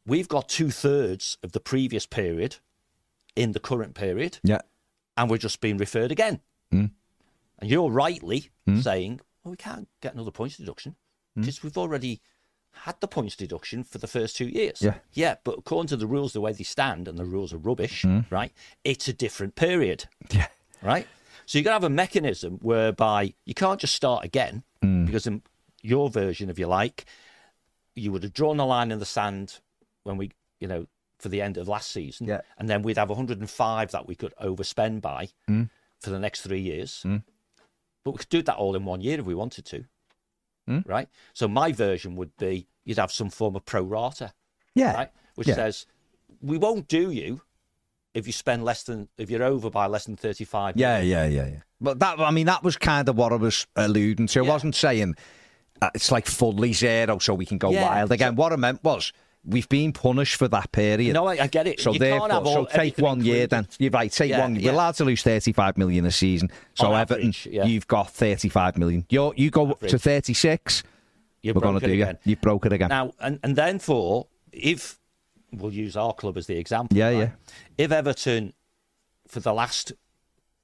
we've got two thirds of the previous period in the current period, Yeah. and we're just being referred again. Mm. And you're rightly saying, well, we can't get another points deduction Mm. because we've already had the points deduction for the first two years. Yeah. Yeah, but according to the rules, the way they stand, and the rules are rubbish, Mm. right? It's a different period, Yeah. right? So you've got to have a mechanism whereby you can't just start again Mm. because in your version, if you like, you would have drawn a line in the sand when we, you know, for the end of last season, Yeah. and then we'd have 105 that we could overspend by Mm. for the next three years. But we could do that all in one year if we wanted to, Mm. right? So my version would be you'd have some form of pro rata, Yeah. right? Which Yeah. says we won't do you if you spend less than if you're over by less than 35. Yeah, yeah, yeah, yeah. But that, I mean, that was kind of what I was alluding to. I wasn't saying uh, it's like fully zero so we can go Yeah. wild again. what I meant was we've been punished for that period. No, I, I get it. So you therefore, can't have so take one year then. You're right. Take Yeah, one. yeah. We're allowed to lose 35 million a season. So On Everton, average, yeah. you've got 35 million. You you go up to 36. You we're going to it do you. again. You've broke it again. Now, and, and then for if we'll use our club as the example. Yeah, right? yeah. If Everton, for the last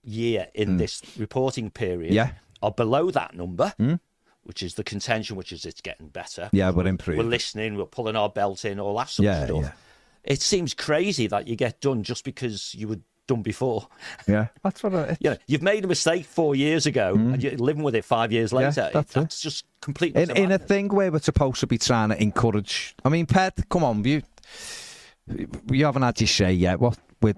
year in hmm. this reporting period. Yeah. Are below that number, hmm. Which is the contention, which is it's getting better. Yeah, we're improving. We're listening, we're pulling our belt in, all that sort Yeah, of stuff. yeah. It seems crazy that you get done just because you were done before. yeah, that's what I. You know, you've made a mistake four years ago and you're living with it five years later. Hmm. that's it. that's just completely In, in a thing where we're supposed to be trying to encourage. I mean, Pet, come on, you you haven't had your say yet. What with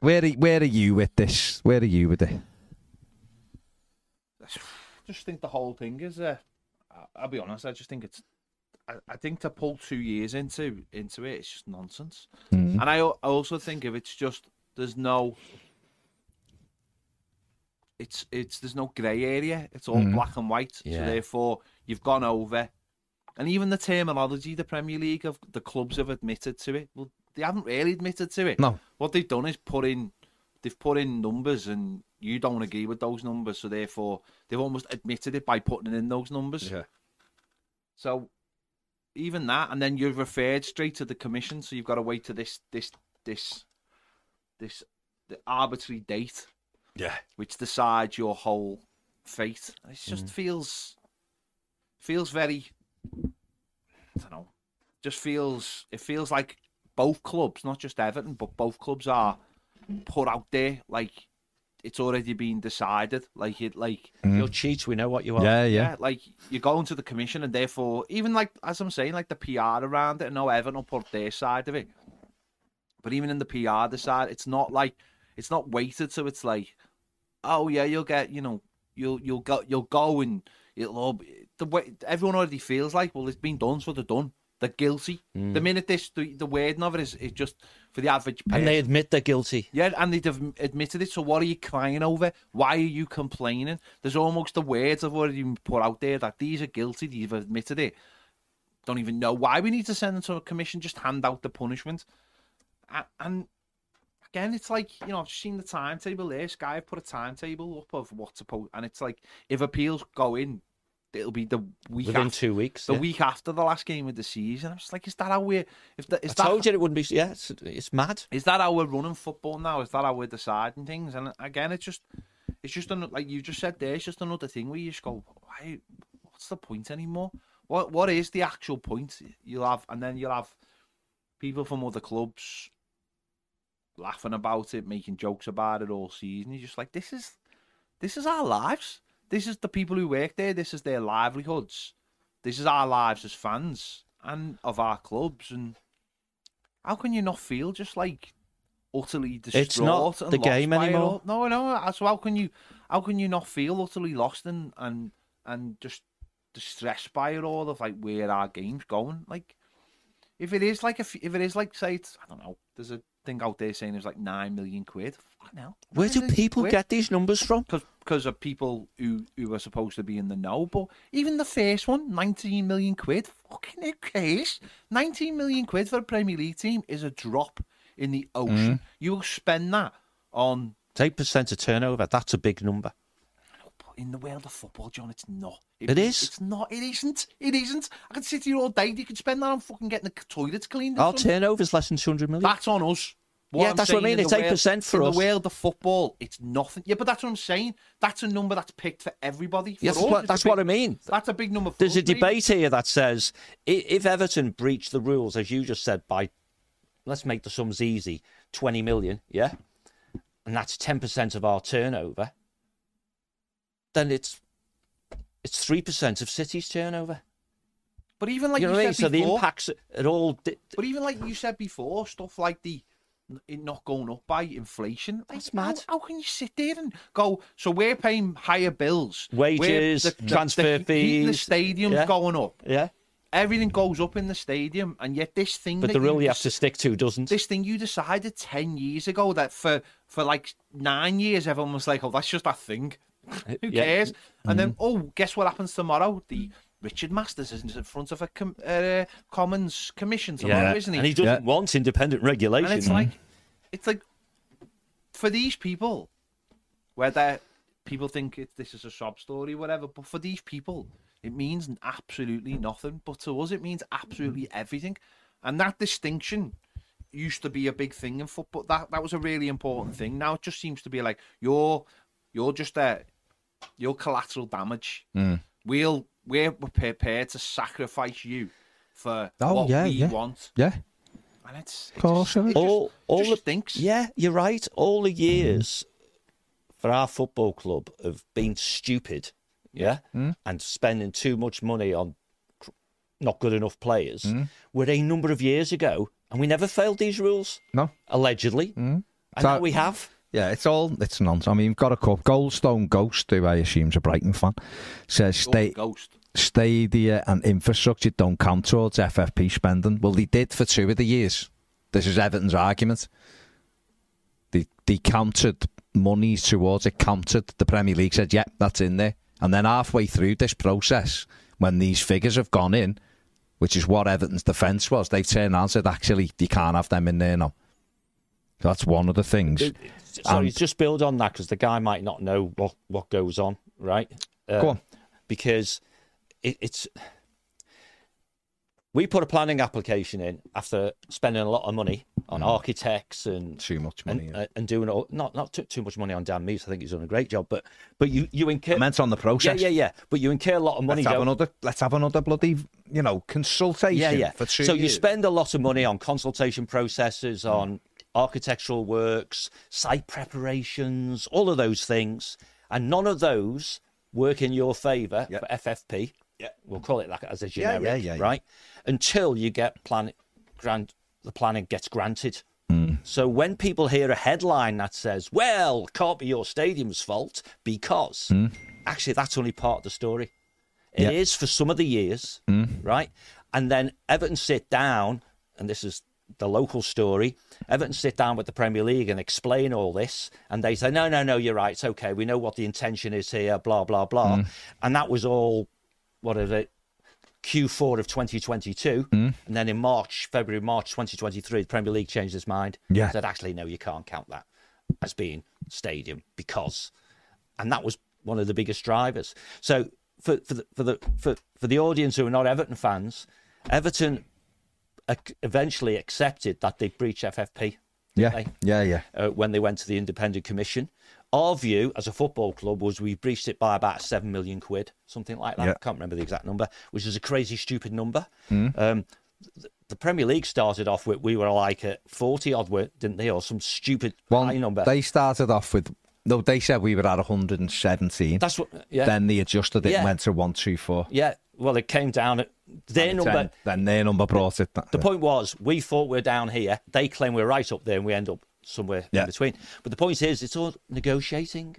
where are, where are you with this? Where are you with it? Just think the whole thing is. Uh, I'll be honest. I just think it's. I, I think to pull two years into into it, it's just nonsense. Mm-hmm. And I, I also think if it's just there's no. It's it's there's no grey area. It's all Mm-hmm. black and white. Yeah. So therefore, you've gone over, and even the terminology the Premier League of the clubs have admitted to it. Well, they haven't really admitted to it. No. What they've done is put in, they've put in numbers, and you don't agree with those numbers. So therefore, they've almost admitted it by putting in those numbers. Yeah. So even that, and then you've referred straight to the commission. So you've got to wait to this this this this the arbitrary date Yeah. which decides your whole fate. It just mm. feels feels very I don't know. Just feels it feels like both clubs, not just Everton, but both clubs are put out there like it's already been decided. Like it like mm. You're cheats. We know what you are. Yeah, yeah. yeah, like you're going to the commission, and therefore, even like as I'm saying, like the PR around it, I know Everton will put their side of it, but even in the PR the side, it's not like it's not weighted, so it's like, oh yeah, you'll get, you know, you'll you'll go you'll go and it'll all be, the way everyone already feels like, well, it's been done, so they're done. They're guilty. The mm. minute this the, the wording of it is, is just for the average person. And they admit they're guilty. Yeah, and they've admitted it. So what are you crying over? Why are you complaining? There's almost the words already been put out there that these are guilty. They've admitted it. Don't even know why we need to send them to a commission. Just hand out the punishment. And again, it's like you know I've seen the timetable there. Sky have put a timetable up of what's supposed, and it's like if appeals go in, it'll be the week Within after, two weeks. the yeah. week after the last game of the season. I'm just like, is that how we're? If the, is I that told you it wouldn't be. Yeah, it's, it's mad. is that how we're running football now? Is that how we're deciding things? And again, it's just, it's just an, like you just said there. It's just another thing where you just go, why? What's the point anymore? What What is the actual point? You'll have, and then you'll have people from other clubs laughing about it, making jokes about it all season. You're just like, this is, this is our lives. This is the people who work there. This is their livelihoods. This is our lives as fans and of our clubs. And how can you not feel just like utterly distraught? It's not and the lost game anymore. No, no. So how can you how can you not feel utterly lost and and and just distressed by it all of like where our game's going? Like if it is like if if it is like say it's I don't know. There's a thing out there saying there's like nine million quid. Fucking hell. Where do people quid? get these numbers from? because of people who who are supposed to be in the know. But even the first one, 19 million quid, fucking who cares? 19 million quid for a Premier League team is a drop in the ocean. Mm. You'll spend that on eight percent of turnover. That's a big number. in the world of football, John. It's not. It is. It's not. It isn't. It isn't. I could sit here all day. You could spend that on fucking getting the toilets cleaned. Our something. turnover's less than two hundred million. That's on us. Yeah, I'm that's what I mean, it's 8% for in us. the world of football, it's nothing. Yeah, but that's what I'm saying. That's a number that's picked for everybody. For Yes, us, that's what- that's what big- I mean. That's a big number. For There's us, a maybe. debate here that says if Everton breach the rules, as you just said, by let's make the sums easy, twenty million, yeah, and that's ten percent of our turnover, then it's it's three percent of City's turnover. But even like you you, know what I mean? said So the impacts at all. Di- but even like you said before, stuff like the it not going up by inflation. Like, That's mad. How, how can you sit there and go? So we're paying higher bills, We're- Wages, transfer the, heat in the stadium's yeah. going up. yeah, Everything goes up in the stadium, and yet this thing. but that the rule you you have to stick to doesn't. this thing you decided 10 years ago that for for like nine years everyone was like oh that's just that thing who Yeah. Mm-hmm. cares and then oh guess what happens tomorrow the Richard Masters isn't in front of a com- uh, Commons Commission tomorrow isn't he? and he doesn't want independent regulation. and it's like it's like for these people whether people think it, this is a sob story whatever but for these people it means absolutely nothing. But to us it means absolutely everything. And that distinction used to be a big thing in football that that was a really important thing. Now it just seems to be like you're you're just a you're collateral damage. We'll we're prepared to sacrifice you for Oh, what yeah, we yeah. want Yeah. and it's it Of course just, it it is. just, all, all just the, stinks. Yeah, you're right. All the mm. years for our football club of being stupid, yeah, mm. and spending too much money on not good enough players mm. were a number of years ago, and we never failed these rules, No. allegedly. And So- now we have. Yeah, it's all it's nonsense. I mean, you've got a cup. Goldstone Ghost, who I assume's a Brighton fan, says stay, ghost. stadia and infrastructure don't count towards FFP spending. Well, they did for two of the years. This is Everton's argument. They they counted monies towards it. Counted the Premier League said, "Yeah, that's in there." And then halfway through this process, when these figures have gone in, which is what Everton's defence was, they've turned around and said, "Actually, you can't have them in there now." That's one of the things. Sorry, And- just build on that because the guy might not know what, what goes on, right? Uh, Go on. Because it, it's we put a planning application in after spending a lot of money on architects and Too much money. and, yeah. uh, and doing all not not too, too much money on Dan Meis. I think he's done a great job, but but you you incur I meant on the process. yeah yeah, yeah. but you incur a lot of money. Let's have another. Let's have another bloody, you know, consultation. yeah yeah. For two so you spend a lot of money on consultation processes, on architectural works, site preparations, all of those things, and none of those work in your favour Yeah. for FFP. Yeah. We'll call it like as a generic, yeah, yeah, yeah. right? Until you get plan grant the planning gets granted. Hmm. So when people hear a headline that says, "Well, can't be your stadium's fault," because hmm. actually that's only part of the story. It is for some of the years, hmm. right? And then Everton sit down, and this is the local story. Everton sit down with the Premier League and explain all this, and they say, "No, no, no, you're right. It's okay. We know what the intention is here. Blah blah blah." Mm. And that was all. What is it? Q4 of 2022, mm. and then in March, February, March 2023, the Premier League changed its mind. Yeah. said actually no, you can't count that as being stadium because, and that was one of the biggest drivers. So for for the for the for, for the audience who are not Everton fans, Everton eventually accepted that they breached FFP. Yeah, they? yeah, yeah. uh, when they went to the independent commission. Our view as a football club was we breached it by about seven million quid, something like that. Yeah. I can't remember the exact number, which is a crazy, stupid number. Hmm. Um, the Premier League started off with we were like at forty odd, didn't they, or some stupid Well, high number? they started off with. No, they said we were at 117. That's what. Yeah, Then they adjusted it Yeah. and went to 124. yeah. Well, it came down at their number. Then, then their number brought it. The point was, we thought we're down here. They claim we're right up there, and we end up somewhere Yeah. in between. But the point is, it's all negotiating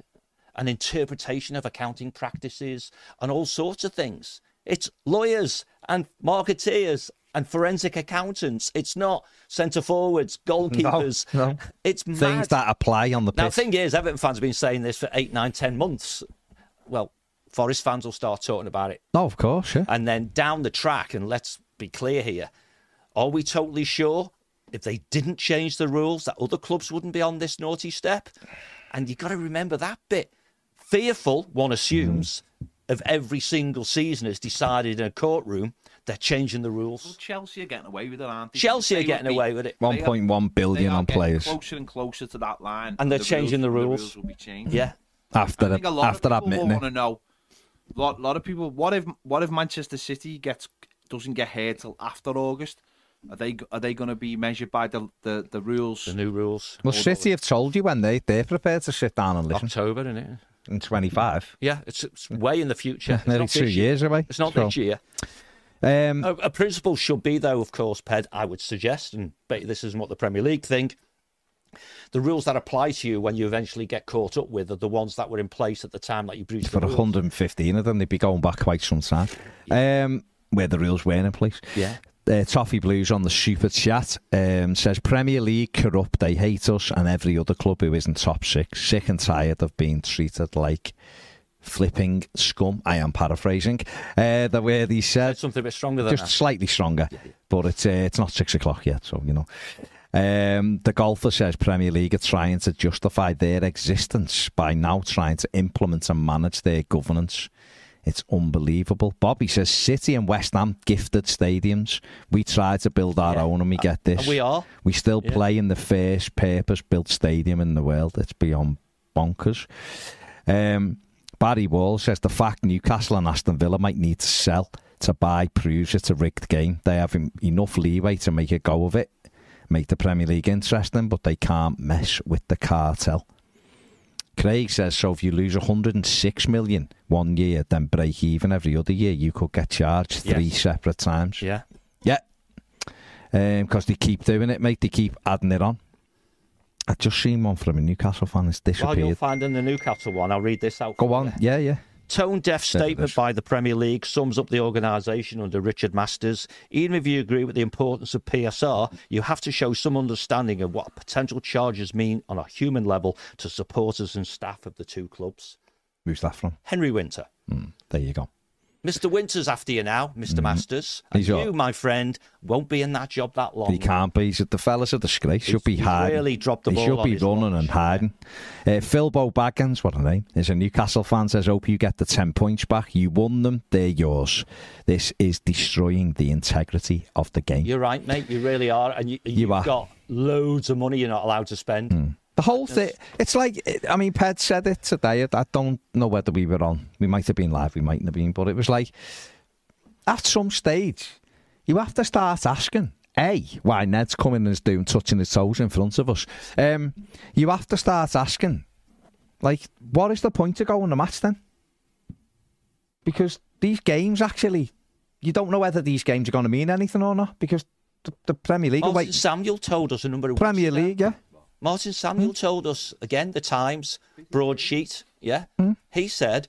and interpretation of accounting practices and all sorts of things. It's lawyers and marketeers and forensic accountants. It's not centre forwards, goalkeepers. no. It's Things mad. that apply on the pitch. Now, the thing is, Everton fans have been saying this for eight, nine, ten months. Well, Forest fans will start talking about it Oh, of course, yeah. and then down the track, and let's be clear here, are we totally sure if they didn't change the rules that other clubs wouldn't be on this naughty step? And you've got to remember that bit. Fearful, one assumes, of every single season is decided in a courtroom, they're changing the Well, rules. Chelsea are getting away with it, aren't they? Chelsea are getting be- away with it. They are- 1.1 they are on players Closer and closer to that line, And they're changing the rules. rules will be changed. Yeah. after I think a lot after of people admitting want to know. A lot, lot of people. What if what if Manchester City gets doesn't get here till after August? Are they are they going to be measured by the the, the rules? The new rules. Well, City have told you when they they're prepared to sit down and listen October, isn't it? in 25. Yeah, it's, it's way in the future. It's Nearly not two this year. years away. It's not So, this year. Um, A, a principle should be, though, of course, Ped, I would suggest, and this isn't what the Premier League think. The rules that apply to you when you eventually get caught up with are the ones that were in place at the time that you breached for the rules. 115 of them, they'd be going back quite some time. Um, where the rules weren't in place. Yeah. Uh, Toffee Blues on the super chat um, says Premier League corrupt, they hate us and every other club who isn't top six. Sick and tired of being treated like flipping scum. I am paraphrasing uh, the way he said. Said something a bit stronger than just that. slightly stronger, but it's uh, it's not six o'clock yet, so you know. Um, the golfer says Premier League are trying to justify their existence by now trying to implement and manage their governance. It's unbelievable. Bobby says City and West Ham gifted stadiums. We try to build our Yeah. own and we get this. And we are. We still Yeah. play in the first purpose built stadium in the world. It's beyond bonkers. Um, Barry Wall says the fact Newcastle and Aston Villa might need to sell to buy proves it's a rigged game. They have enough leeway to make a go of it, make the Premier League interesting, but they can't mess with the cartel. Craig says so if you lose 106 million one year, then break even every other year, you could get charged three Yes. separate times. Yeah. Yeah. Um, because they keep doing it, mate. They keep adding it on. I've just seen one from a Newcastle fan. It's While you're finding the Newcastle one, I'll read this out. Go on. you. Yeah, yeah. Tone deaf statement by the Premier League sums up the organisation under Richard Masters. Even if you agree with the importance of PSR, you have to show some understanding of what potential charges mean on a human level to supporters and staff of the two clubs. Who's that from? Henry Winter. Mm, there you go. Mr. Winters after you now, Mr. Masters. And Mm. He's you, all- my friend, won't be in that job that long. He can't be. He's, the fella's a disgrace. Should be he's hiding. really dropped the he ball should be running launch. and hiding. Uh, Philbo Baggins, what a name, is a Newcastle fan. Says, "Hope you get the ten points back. You won them. They're yours. This is destroying the integrity of the game. You're right, mate. You really are. And you, you've are. Hmm. got loads of money you're not allowed to spend. The whole thing, it's like, I mean, Ped said it today. I don't know whether we were on. We might have been live, we mightn't have been, but it was like, at some stage, you have to start asking, A, why Ned's coming and is doing touching his toes in front of us. Um, you have to start asking, like, what is the point of going to match then? Because these games actually, you don't know whether these games are going to mean anything or not, because the, the Premier League, Martin wait, Samuel told us a number of Premier weeks ago. League, yeah. Martin Samuel hmm? told us again the Times broadsheet. Yeah, hmm? he said,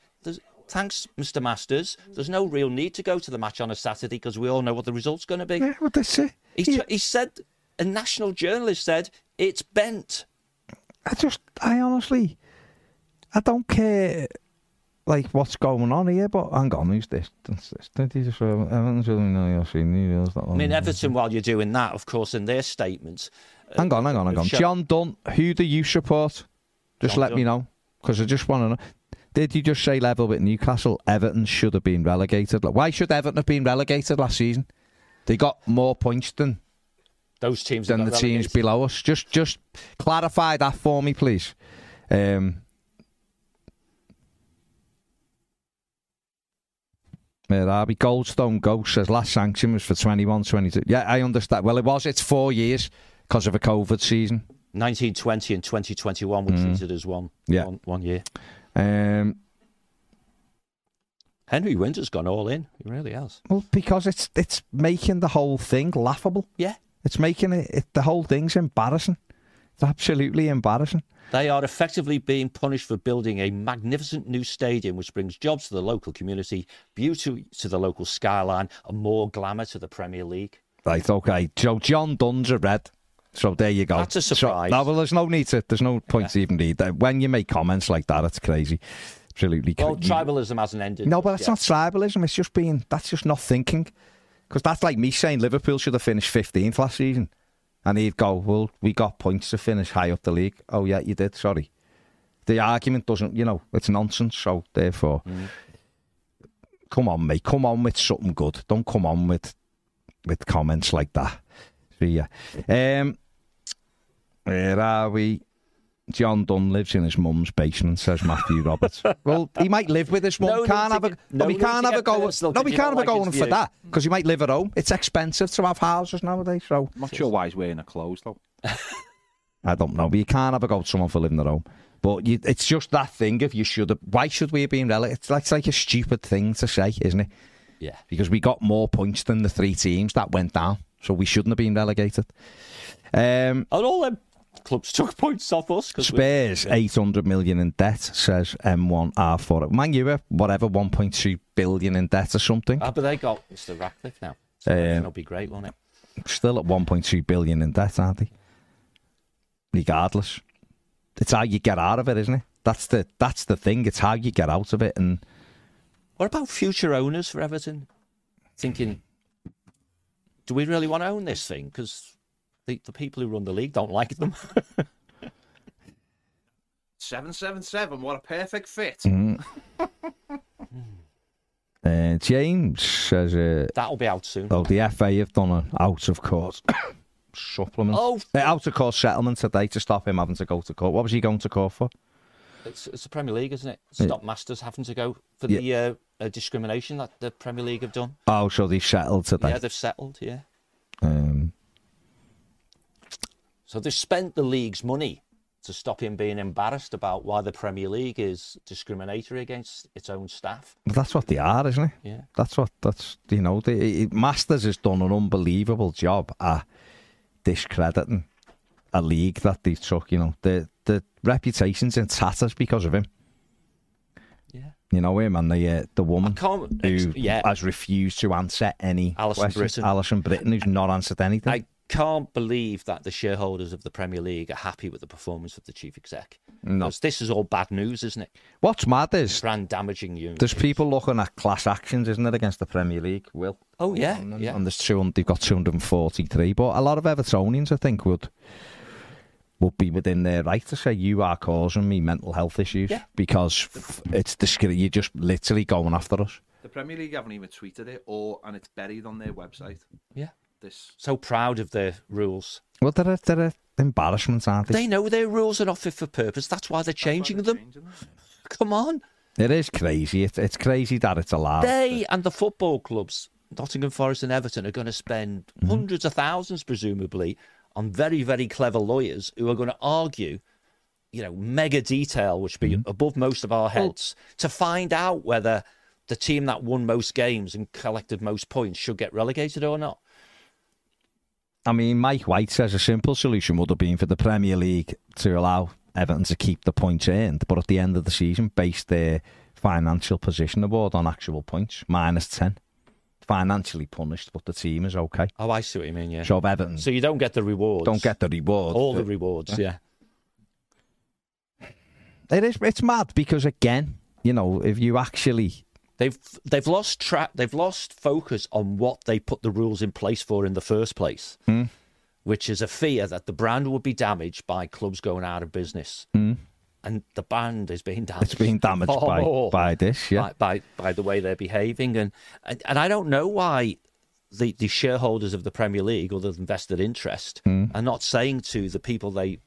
"Thanks, Mr. Masters. There's no real need to go to the match on a Saturday because we all know what the result's going to be." Yeah, well, that's it. He, Yeah. he said, a national journalist said, "It's bent." I just, I honestly, I don't care, like what's going on here. But hang on, who's this? That's this. Did he just? Really know you're seeing I mean, Everton, while you're doing that, of course, in their statements, Hang on, hang on, hang on. John Dunn, who do you support? Just John let me know, because I just want to know. Did you just say level with Newcastle? Everton should have been relegated. Like, why should Everton have been relegated last season? They got more points than those teams than the got teams below us. Just just clarify that for me, please. Um, where are? Goldstone Ghost says last sanction was for 21 22. Yeah, I understand. Well, it was. It's four years because of a COVID season. 1920 and 2021 were treated as one, Mm. Yeah. one, one year. Um, Henry Winter's gone all in. He really has. well, because it's it's making the whole thing laughable. Yeah. It's making it, it the whole thing's embarrassing. It's absolutely embarrassing. They are effectively being punished for building a magnificent new stadium which brings jobs to the local community, beauty to the local skyline, and more glamour to the Premier League. Right, okay. So John Dunn's a red. So there you go. That's a So- surprise. no, well, there's no need to. There's no point to even read that. When you make comments like that, it's crazy. Absolutely. Well, tribalism hasn't ended. No, but it's not tribalism. It's just being. That's just not thinking. Because that's like me saying Liverpool should have finished 15th last season, and he'd go, "Well, we got points to finish high up the league." Oh yeah, you did. Sorry. The argument doesn't. You know, it's nonsense. So therefore, Mm. come on, mate. Come on with something good. Don't come on with with comments like that. So, yeah. Um, where are we? John Dunn lives in his mum's basement, says Matthew Roberts. well, he might live with his mum. No need can't have a, get- no, no he can't have a get go. personal No, 'cause he can't don't have a like going his for that because he might live at home. It's expensive to have houses nowadays, so I'm not sure why he's wearing a clothes though. I don't know. But you can't have a go to someone for living at home. But you, it's just that thing. If you should, have, why should we have been relegated? It's like, it's like a stupid thing to say, isn't it? Yeah. because we got more points than the three teams that went down, so we shouldn't have been relegated. Um, And all them clubs took points off us. Spurs, 800 million in debt, says M1R4. Man, you were whatever, 1.2 billion in debt or something. Ah, but they got Mr. Ratcliffe now. So Um, that'll be great, won't it? Still at 1.2 billion in debt, aren't they? Regardless. It's how you get out of it, isn't it? That's the that's the thing. It's how you get out of it, and What about future owners for Everton? Thinking, do we really want to own this thing? Because the, the people who run the league don't like them. Seven seven seven. What a perfect fit. uh, James says, uh, That'll be out soon. "Oh, the FA have done an out of court supplement, Oh. Uh, out of court settlement today to stop him having to go to court. What was he going to court for? It's, it's the Premier League, isn't it? Stop Masters having to go for the uh, uh, discrimination that the Premier League have done. Oh, so they settled today. Yeah, they've settled, yeah. Um, So they've spent the league's money to stop him being embarrassed about why the Premier League is discriminatory against its own staff. But that's what they are, isn't it? Yeah. That's what that's you know. The Masters has done an unbelievable job at discrediting a league that they took. You know, the the reputation's in tatters because of him. Yeah. You know him and the uh, the woman who yeah. has refused to answer any Alison questions. Brittain. Alison Brittain, who's not answered anything. I can't believe that the shareholders of the Premier League are happy with the performance of the chief exec. No. Because this is all bad news, isn't it? What's mad is Brand damaging you. there's people looking at class actions, isn't it, against the Premier League? Will Oh yeah, and, yeah. and there's 200, they've got 243, but a lot of Evertonians, I think, would would be within their right to say you are causing me mental health issues Yeah. because it's discre- you're just literally going after us. The Premier League haven't even tweeted it, or and it's buried on their website. yeah. This So proud of their rules. Well, they're, a- they're embarrassments, aren't they? They know their rules are not fit for purpose. That's why they're changing them. Changing them. Come on. It is crazy. It's, it's crazy that it's allowed. They and the football clubs, Nottingham Forest and Everton, are going to spend mm-hmm. hundreds of thousands, presumably, on very, very clever lawyers who are going to argue, you know, mega detail, which be mm-hmm. above most of our heads, to find out whether the team that won most games and collected most points should get relegated or not. I mean, Mike White says a simple solution would have been for the Premier League to allow Everton to keep the points earned, but at the end of the season, base their financial position award on actual points, minus 10. Financially punished, but the team is okay. Oh, I see what you mean, yeah. So Everton So you don't get the rewards. don't get the reward. all the rewards, yeah. It is. It's mad because again, you know, if you actually They've they've lost track. They've lost focus on what they put the rules in place for in the first place, Hmm. which is a fear that the brand would be damaged by clubs going out of business, and the brand is being damaged. Hmm. it's being damaged by more by this, yeah. by, by by the way they're behaving, and and, and I don't know why. The, the shareholders of the Premier League, or the invested interest, Hmm. are not saying to the people they,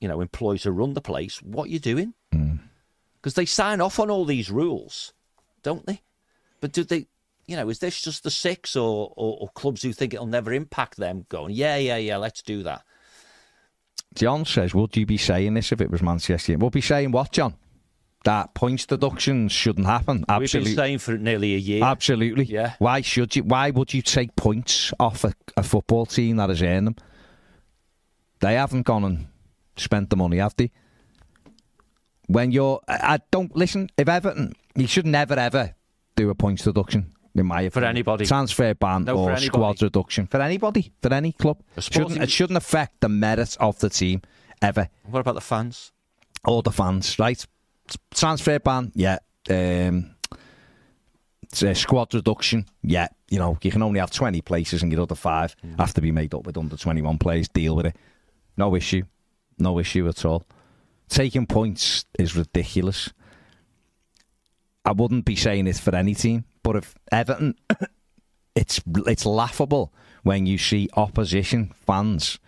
you know, employ to run the place, what you're doing, Hmm. because they sign off on all these rules, don't they? But do they, you know, is this just the six or, or, or clubs who think it'll never impact them going, yeah, yeah, yeah, let's do that? John says, "Would you be saying this if it was Manchester?" United? We'll be saying what, John? That points deductions shouldn't happen. Absolutely. We've been saying for nearly a year. Absolutely. Yeah. Why should you? Why would you take points off a, a football team that has earned them? They haven't gone and spent the money, have they? When you're, I, I don't listen. If Everton, you should never ever do a points deduction. In my opinion, for anybody. transfer ban No, or squad reduction for anybody, for any club, shouldn't it shouldn't affect the merits of the team ever What about the fans? all the fans, right? Transfer ban, yeah. Um, squad reduction, yeah. You know, you can only have 20 places and your other five have to be made up with under 21 players. Deal with it. No issue. No issue at all. Taking points is ridiculous. I wouldn't be saying it for any team, but if Everton, it's it's laughable when you see opposition fans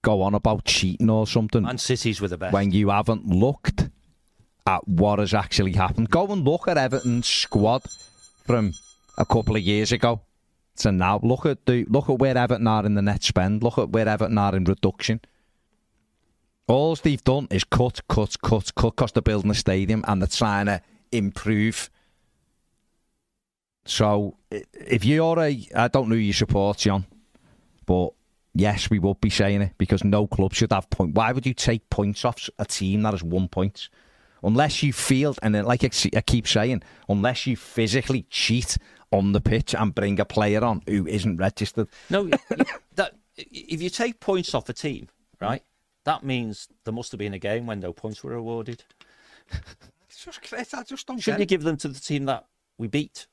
go on about cheating or something And City's were the best. when you haven't looked at what has actually happened. Go and look at Everton's squad from a couple of years ago to now. Look at the look at where Everton are in the net spend. Look at where Everton are in reduction. All they've done is cut, cut, cut, cut because they're building a stadium and they're trying to improve. So if you're a, I don't know who you support, John, but yes, we would be saying it because no club should have point. Why would you take points off a team that has one point? Unless you feel, and like I keep saying, unless you physically cheat on the pitch and bring a player on who isn't registered. No, that if you take points off a team, right, that means there must have been a game when no points were awarded. It's just, I just don't Shouldn't you give them to the team that we beat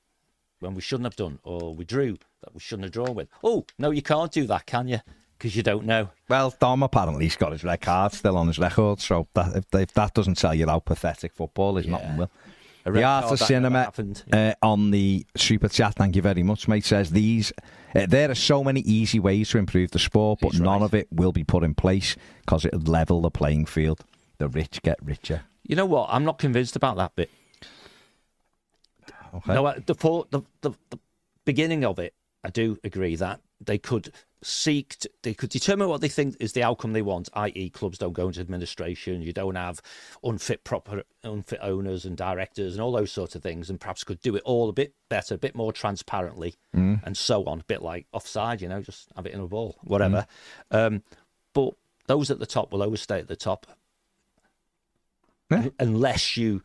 when we shouldn't have done, or we drew that we shouldn't have drawn with? Oh, no, you can't do that, can you? Because you don't know. Well, Dom apparently he's got his red card still on his record, so that, if, if that doesn't tell you how pathetic football is, nothing will. The Art of Cinema uh, on the super chat, thank you very much, mate. Says these uh, there are so many easy ways to improve the sport, but He's none right. of it will be put in place because it would level the playing field. The rich get richer. You know what? I'm not convinced about that bit. Okay. No, uh, the, the the the beginning of it, I do agree that they could seek, to, they could determine what they think is the outcome they want. I.e., clubs don't go into administration, you don't have unfit proper unfit owners and directors and all those sorts of things, and perhaps could do it all a bit better, a bit more transparently, and so on. A bit like offside, you know, just have it in a ball, whatever. Um, but those at the top will always stay at the top Yeah. unless you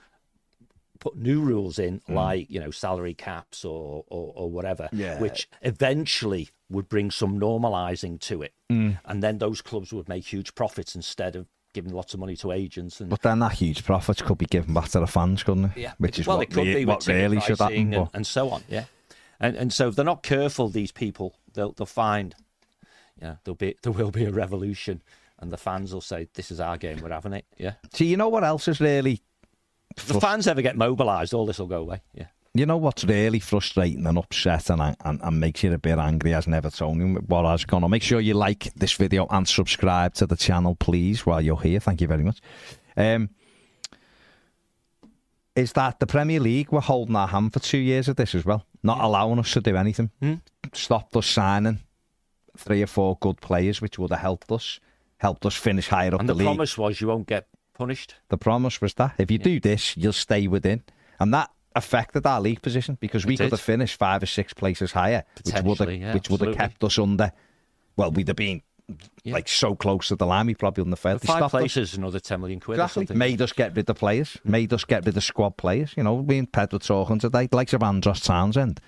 put new rules in, Mm. like you know salary caps or or, or whatever, Yeah. which eventually would bring some normalising to it, Mm. and then those clubs would make huge profits instead of giving lots of money to agents and But then that huge profits could be given back to the fans, couldn't it? yeah, Which is well, what, it could be what really should happen. and, but- and so on. Yeah, and and so if they're not careful, these people they'll they'll find, yeah, there'll be there will be a revolution, and the fans will say, "This is our game, we're having it." Yeah, See, you know what else is really if the fans ever get mobilised, all this will go away. Yeah, You know what's really frustrating and upsetting and, and, and makes you a bit angry as an Evertonian what has gone on? Make sure you like this video and subscribe to the channel, please, while you're here. Thank you very much. Um, is that the Premier League were holding our hand for two years of this as well, not allowing us to do anything. Mm. Stopped us signing three or four good players, which would have helped us, helped us finish higher up and the, the, league. promise was you won't get punished. The promise was that if you do this, you'll stay within, and that affected our league position because we It could did. have finished five or six places higher, which would have yeah, which would have kept us under. Well, we'd have been Yeah. like so close to the line, we probably wouldn't have failed. They Five stopped us. another ten million quid or Exactly. something. Made us get rid of players. Made us get rid of squad players. You know, we and Ped were talking today, likes of Andros Townsend.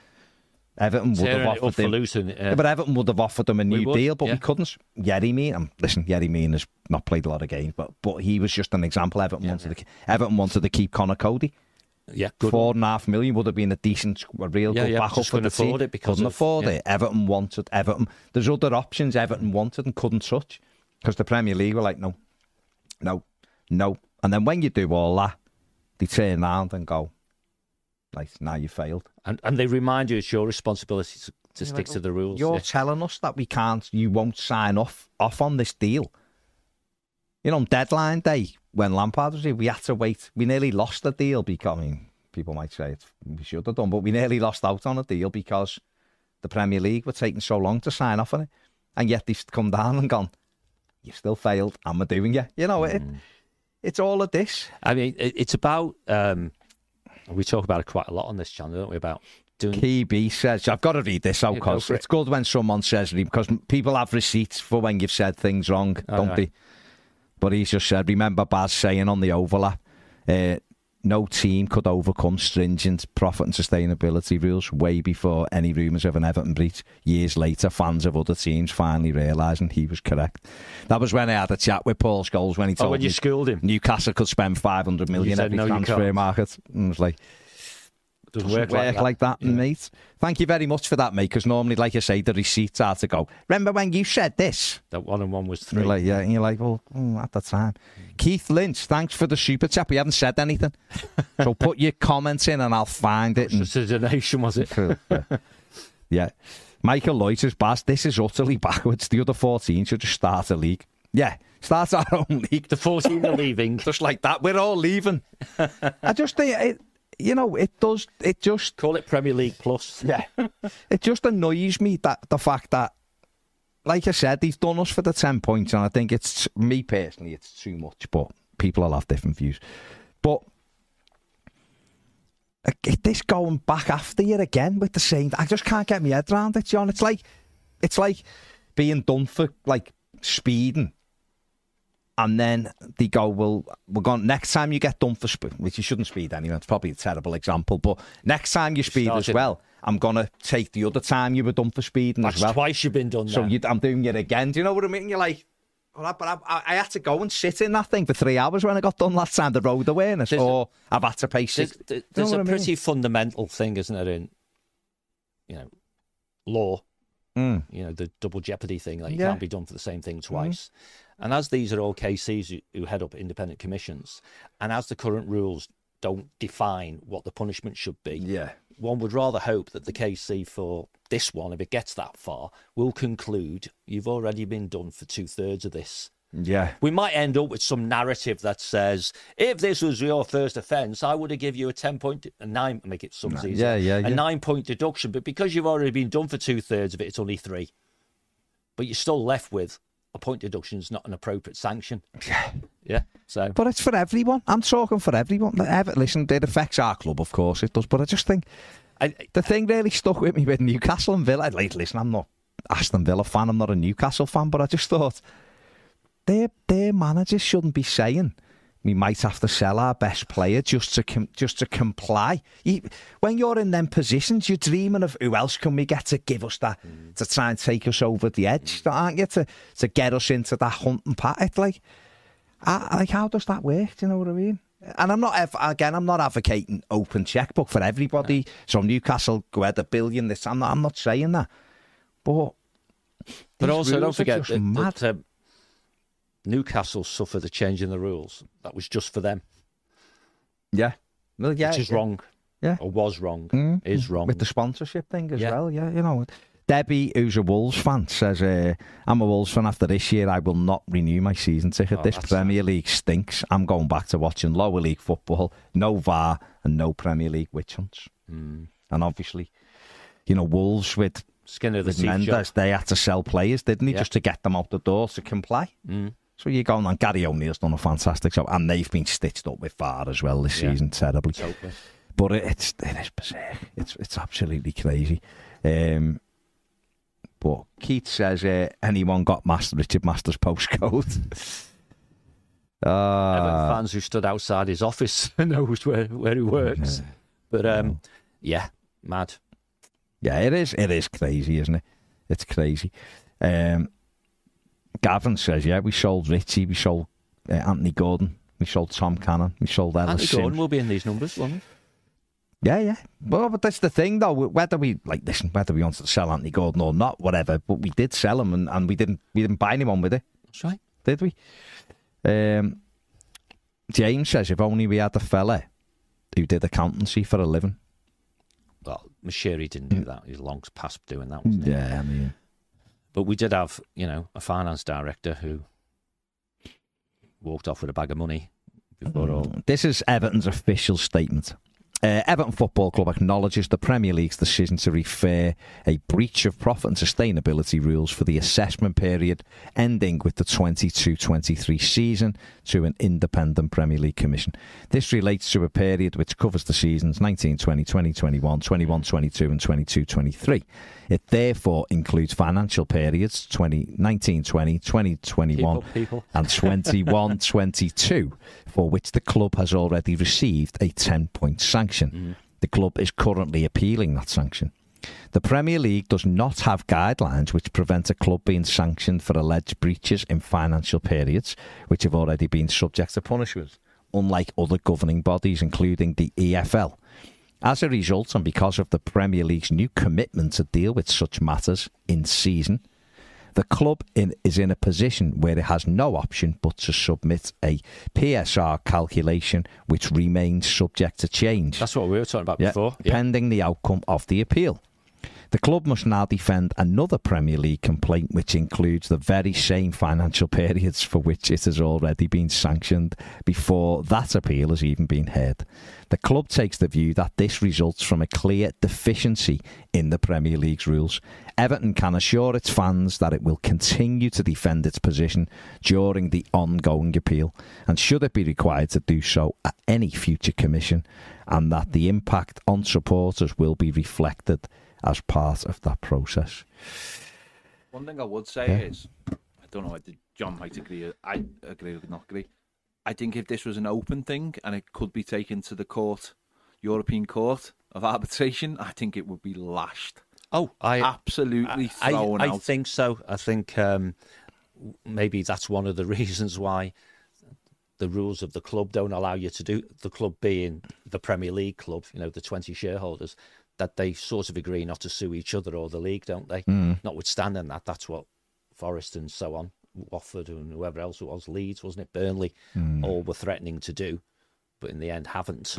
Everton would Tearing have offered him. Luton. uh, Yeah, but Everton would have offered them a new would, deal, but yeah. we couldn't. Yerry Mina, um, listen, Yerry Mina has not played a lot of games, but but he was just an example. Everton wanted to Everton wanted to keep Conor Coady. Yeah, good. Four and a half million would have been a decent, a real Yeah, good yeah, backup for the couldn't afford team. it because couldn't of- afford yeah. it. Everton wanted Everton. There's other options Everton wanted and couldn't touch because the Premier League were like, no, no, no. And then when you do all that, they turn around and go, like, now you failed. And and they remind you it's your responsibility to, to stick to the rules. You're yeah. telling us that we can't, you won't sign off off on this deal. You know, on deadline day when Lampard was here, we had to wait. We nearly lost the deal because I mean, people might say it, we should have done, but we nearly lost out on a deal because the Premier League were taking so long to sign off on it, and yet they've come down and gone. You still failed, and we're doing you. You know, it, it's all of this. I mean, it, it's about. Um, we talk about it quite a lot on this channel, don't we? About doing. KB says, I've got to read this out Yeah, go because it's it. good when someone says, because people have receipts for when you've said things wrong, Oh, don't right. they? But he's just said, remember Baz saying on the overlap, uh, no team could overcome stringent profit and sustainability rules way before any rumours of an Everton breach. Years later, fans of other teams finally realising he was correct. That was when I had a chat with Paul Scholes when he told Oh, when me you schooled him, Newcastle could spend 500 million every "No, transfer can't." market. And I was like, doesn't doesn't work, like that. like that, Yeah. mate. Thank you very much for that, mate. Because normally, like I say, the receipts are to go. Remember when you said this? That one and one was three. like, yeah, and you're like, well, mm, at the time. Keith Lynch, thanks for the super chat. We haven't said anything, so put your comments in, and I'll find it. And, a donation, was it? yeah. yeah. Michael Lloyd says, Baz, this is utterly backwards. The other 14 should just start a league. Yeah, start our own league. The 14 are leaving. Just like that, we're all leaving. I just think it, you know, it does. It just Call it Premier League Plus. Yeah. it just annoys me that the fact that, like I said, he's done us for the 10 points, and I think it's, me personally, it's too much, but people will have different views. But this going back after you again with the same, I just can't get my head around it, John. It's like, it's like being done for, like, speeding. And then they go, well, we're going, next time you get done for speed, which you shouldn't speed anyway, it's probably a terrible example, but next time you speed as well, I'm going to take the other time you were done for speeding That's as well. twice you've been done So you, I'm doing it again. Do you know what I mean? You're like, well, but I, I, I had to go and sit in that thing for three hours when I got done last time, the road awareness, There's a- or I've had to pay There's, you there's know a mean? pretty fundamental thing, isn't there, in you know law? Mm. You know the double jeopardy thing, like you Yeah. Mm-hmm. can't be done for the same thing twice. And as these are all KCs who, head up independent commissions, and as the current rules don't define what the punishment should be, Yeah. one would rather hope that the KC for this one, if it gets that far, will conclude you've already been done for two thirds of this. Yeah. We might end up with some narrative that says, if this was your first offence, I would have give you a 10 point, a nine, make it sums easier, yeah, yeah, a yeah. nine point deduction. But because you've already been done for two thirds of it, it's only three. But you're still left with a point deduction is not an appropriate sanction. Yeah. Yeah. So, But it's for everyone. I'm talking for everyone. Ever, listen, it affects our club, of course it does. But I just think I, the thing really stuck with me with Newcastle and Villa. Like, listen, I'm not Aston Villa fan. I'm not a Newcastle fan. But I just thought their their managers shouldn't be saying we might have to sell our best player just to com- just to comply. You, when you're in them positions, you're dreaming of who else can we get to give us that mm. to try and take us over the edge, mm. aren't you? To to get us into that hunting pattern. Like, I, like how does that work? Do you know what I mean? And I'm not again. I'm not advocating open checkbook for everybody. No. So Newcastle go ahead a billion. This I'm not. I'm not saying that. But but also don't forget that uh, Newcastle suffered the change in the rules. That was just for them. Yeah. Well, yeah. Which is yeah. wrong. Yeah. Or was wrong. Mm. Is wrong. With the sponsorship thing as yeah. well. Yeah, you know. Debbie, who's a Wolves fan, says, uh, I'm a Wolves fan after this year. I will not renew my season ticket. Oh, this Premier League stinks. I'm going back to watching lower league football, no VAR, and no Premier League witch hunts. Mm. And obviously, you know, Wolves with Skin of the with Mendes, they had to sell players, didn't he, yeah. just to get them out the door to comply. Mm. So you're going on. Gary O'Neill's done a fantastic job, and they've been stitched up with VAR as well this yeah. season, terribly. But it's it is berserk. It's it's absolutely crazy. Um, but Keith says, uh, anyone got Master Richard Masters postcode? uh, Everton fans who stood outside his office knows where, where he works. Yeah. But um, yeah, mad. Yeah, it is. It is crazy, isn't it? It's crazy. Um, Gavin says, yeah, we sold Richie, we sold uh, Anthony Gordon, we sold Tom Cannon, we sold Ellis Anthony Simms. Gordon will be in these numbers, won't he? Yeah, yeah. Well, but that's the thing, though. Whether we like, listen, whether we wanted to sell Anthony Gordon or not, whatever. But we did sell him, and, and we didn't we didn't buy anyone with it. That's right. Did we? Um, James says, if only we had a fella who did accountancy for a living. Well, Moshiri didn't do that. He's long past doing that, wasn't he? Yeah, I mean. But we did have, you know, a finance director who walked off with a bag of money before all. This is Everton's official statement. Uh, Everton Football Club acknowledges the Premier League's decision to refer a breach of profit and sustainability rules for the assessment period ending with the 22 23 season to an independent Premier League Commission. This relates to a period which covers the seasons 19 20, 20 21, 21 22, and 22 23. It therefore includes financial periods 2019 20, 2021, and 21 22, for which the club has already received a 10 point sanction. Mm. The club is currently appealing that sanction. The Premier League does not have guidelines which prevent a club being sanctioned for alleged breaches in financial periods which have already been subject to punishment, unlike other governing bodies, including the EFL. As a result, and because of the Premier League's new commitment to deal with such matters in season, the club in, is in a position where it has no option but to submit a PSR calculation which remains subject to change. That's what we were talking about yeah, before. Yeah. Pending the outcome of the appeal. The club must now defend another Premier League complaint, which includes the very same financial periods for which it has already been sanctioned before that appeal has even been heard. The club takes the view that this results from a clear deficiency in the Premier League's rules. Everton can assure its fans that it will continue to defend its position during the ongoing appeal, and should it be required to do so at any future commission, and that the impact on supporters will be reflected as part of that process. One thing I would say yeah. is, I don't know, John might agree, I agree or not agree. I think if this was an open thing and it could be taken to the court, European Court of Arbitration, I think it would be lashed. Oh, I absolutely I, thrown I, I, I think so. I think um, maybe that's one of the reasons why the rules of the club don't allow you to do the club being the Premier League club, you know, the 20 shareholders, that they sort of agree not to sue each other or the league, don't they? Mm. Notwithstanding that, that's what Forest and so on, Watford and whoever else it was, Leeds, wasn't it? Burnley, mm. all were threatening to do, but in the end haven't.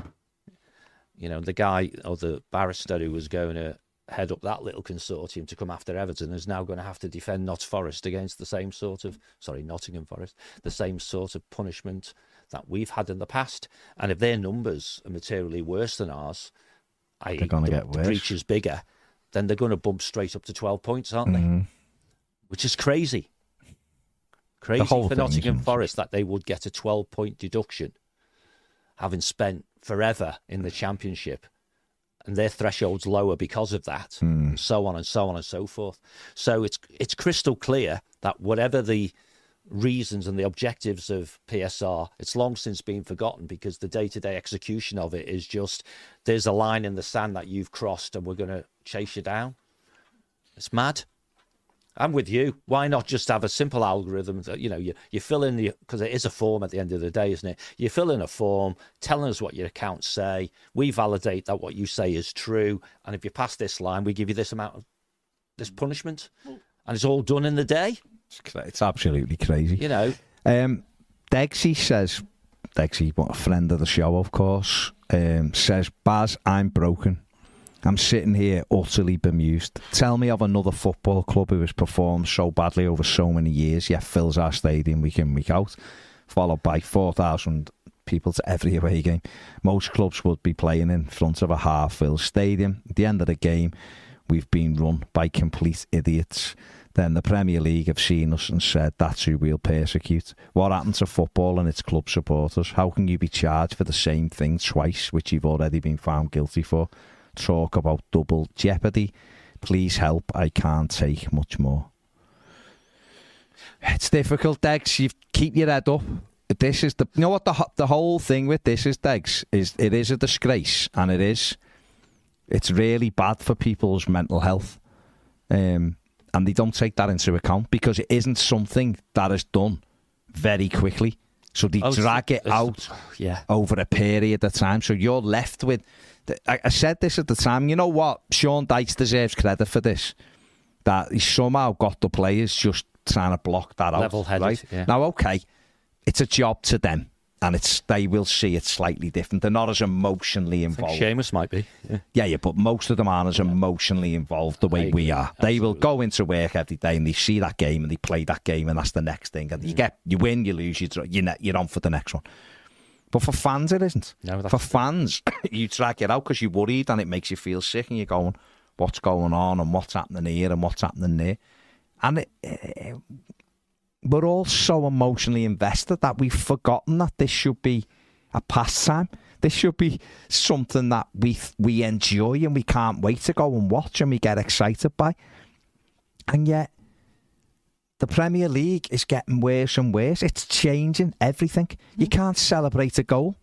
You know, the guy or the barrister who was going to head up that little consortium to come after Everton is now going to have to defend Notts Forest against the same sort of, sorry, Nottingham Forest, the same sort of punishment that we've had in the past. And if their numbers are materially worse than ours, I they're going to get worse. The breach is bigger, then they're going to bump straight up to 12 points, aren't they? Mm-hmm. Which is crazy. Crazy for Nottingham Forest that they would get a 12 point deduction, having spent forever in the Championship, and their threshold's lower because of that, mm. and so on and so on and so forth. So it's it's crystal clear that whatever the reasons and the objectives of PSR, it's long since been forgotten because the day to day execution of it is just there's a line in the sand that you've crossed and we're going to chase you down. It's mad. I'm with you. Why not just have a simple algorithm that you know you, you fill in the because it is a form at the end of the day, isn't it? You fill in a form telling us what your accounts say. We validate that what you say is true, and if you pass this line, we give you this amount of this mm. punishment, and it's all done in the day. It's, it's absolutely crazy. You know, Um, Degsy says, Degsy, what a friend of the show, of course, um, says, Baz, I'm broken. I'm sitting here utterly bemused. Tell me of another football club who has performed so badly over so many years, yet fills our stadium week in, week out, followed by 4,000 people to every away game. Most clubs would be playing in front of a half filled stadium. At the end of the game, we've been run by complete idiots. Then the Premier League have seen us and said that's who we'll persecute. What happened to football and its club supporters? How can you be charged for the same thing twice, which you've already been found guilty for? Talk about double jeopardy. Please help. I can't take much more. It's difficult, Dex. You keep your head up. This is the you know what the the whole thing with this is, Dex, is it is a disgrace, and it is it's really bad for people's mental health, um, and they don't take that into account because it isn't something that is done very quickly. So they Oh, drag it out yeah. over a period of time. So you're left with. I, I said this at the time. You know what? Sean Dyche deserves credit for this. That he somehow got the players just trying to block that out. Level-headed, right? yeah. Now, okay, it's a job to them, and it's they will see it slightly different. They're not as emotionally involved. Seamus might be. Yeah. Yeah, yeah, but most of them aren't as emotionally involved the way we are. They will go into work every day and they see that game and they play that game and that's the next thing. And you get you win, you lose, you you're ne- you're on for the next one. But for fans, it isn't. No, for fans, you drag it out because you're worried and it makes you feel sick and you're going, what's going on and what's happening here and what's happening there. And it, eh, we're all so emotionally invested that we've forgotten that this should be a pastime. This should be something that we we enjoy and we can't wait to go and watch and we get excited by. And yet, the Premier League is getting worse and worse. It's changing everything. You mm-hmm. can't celebrate a goal.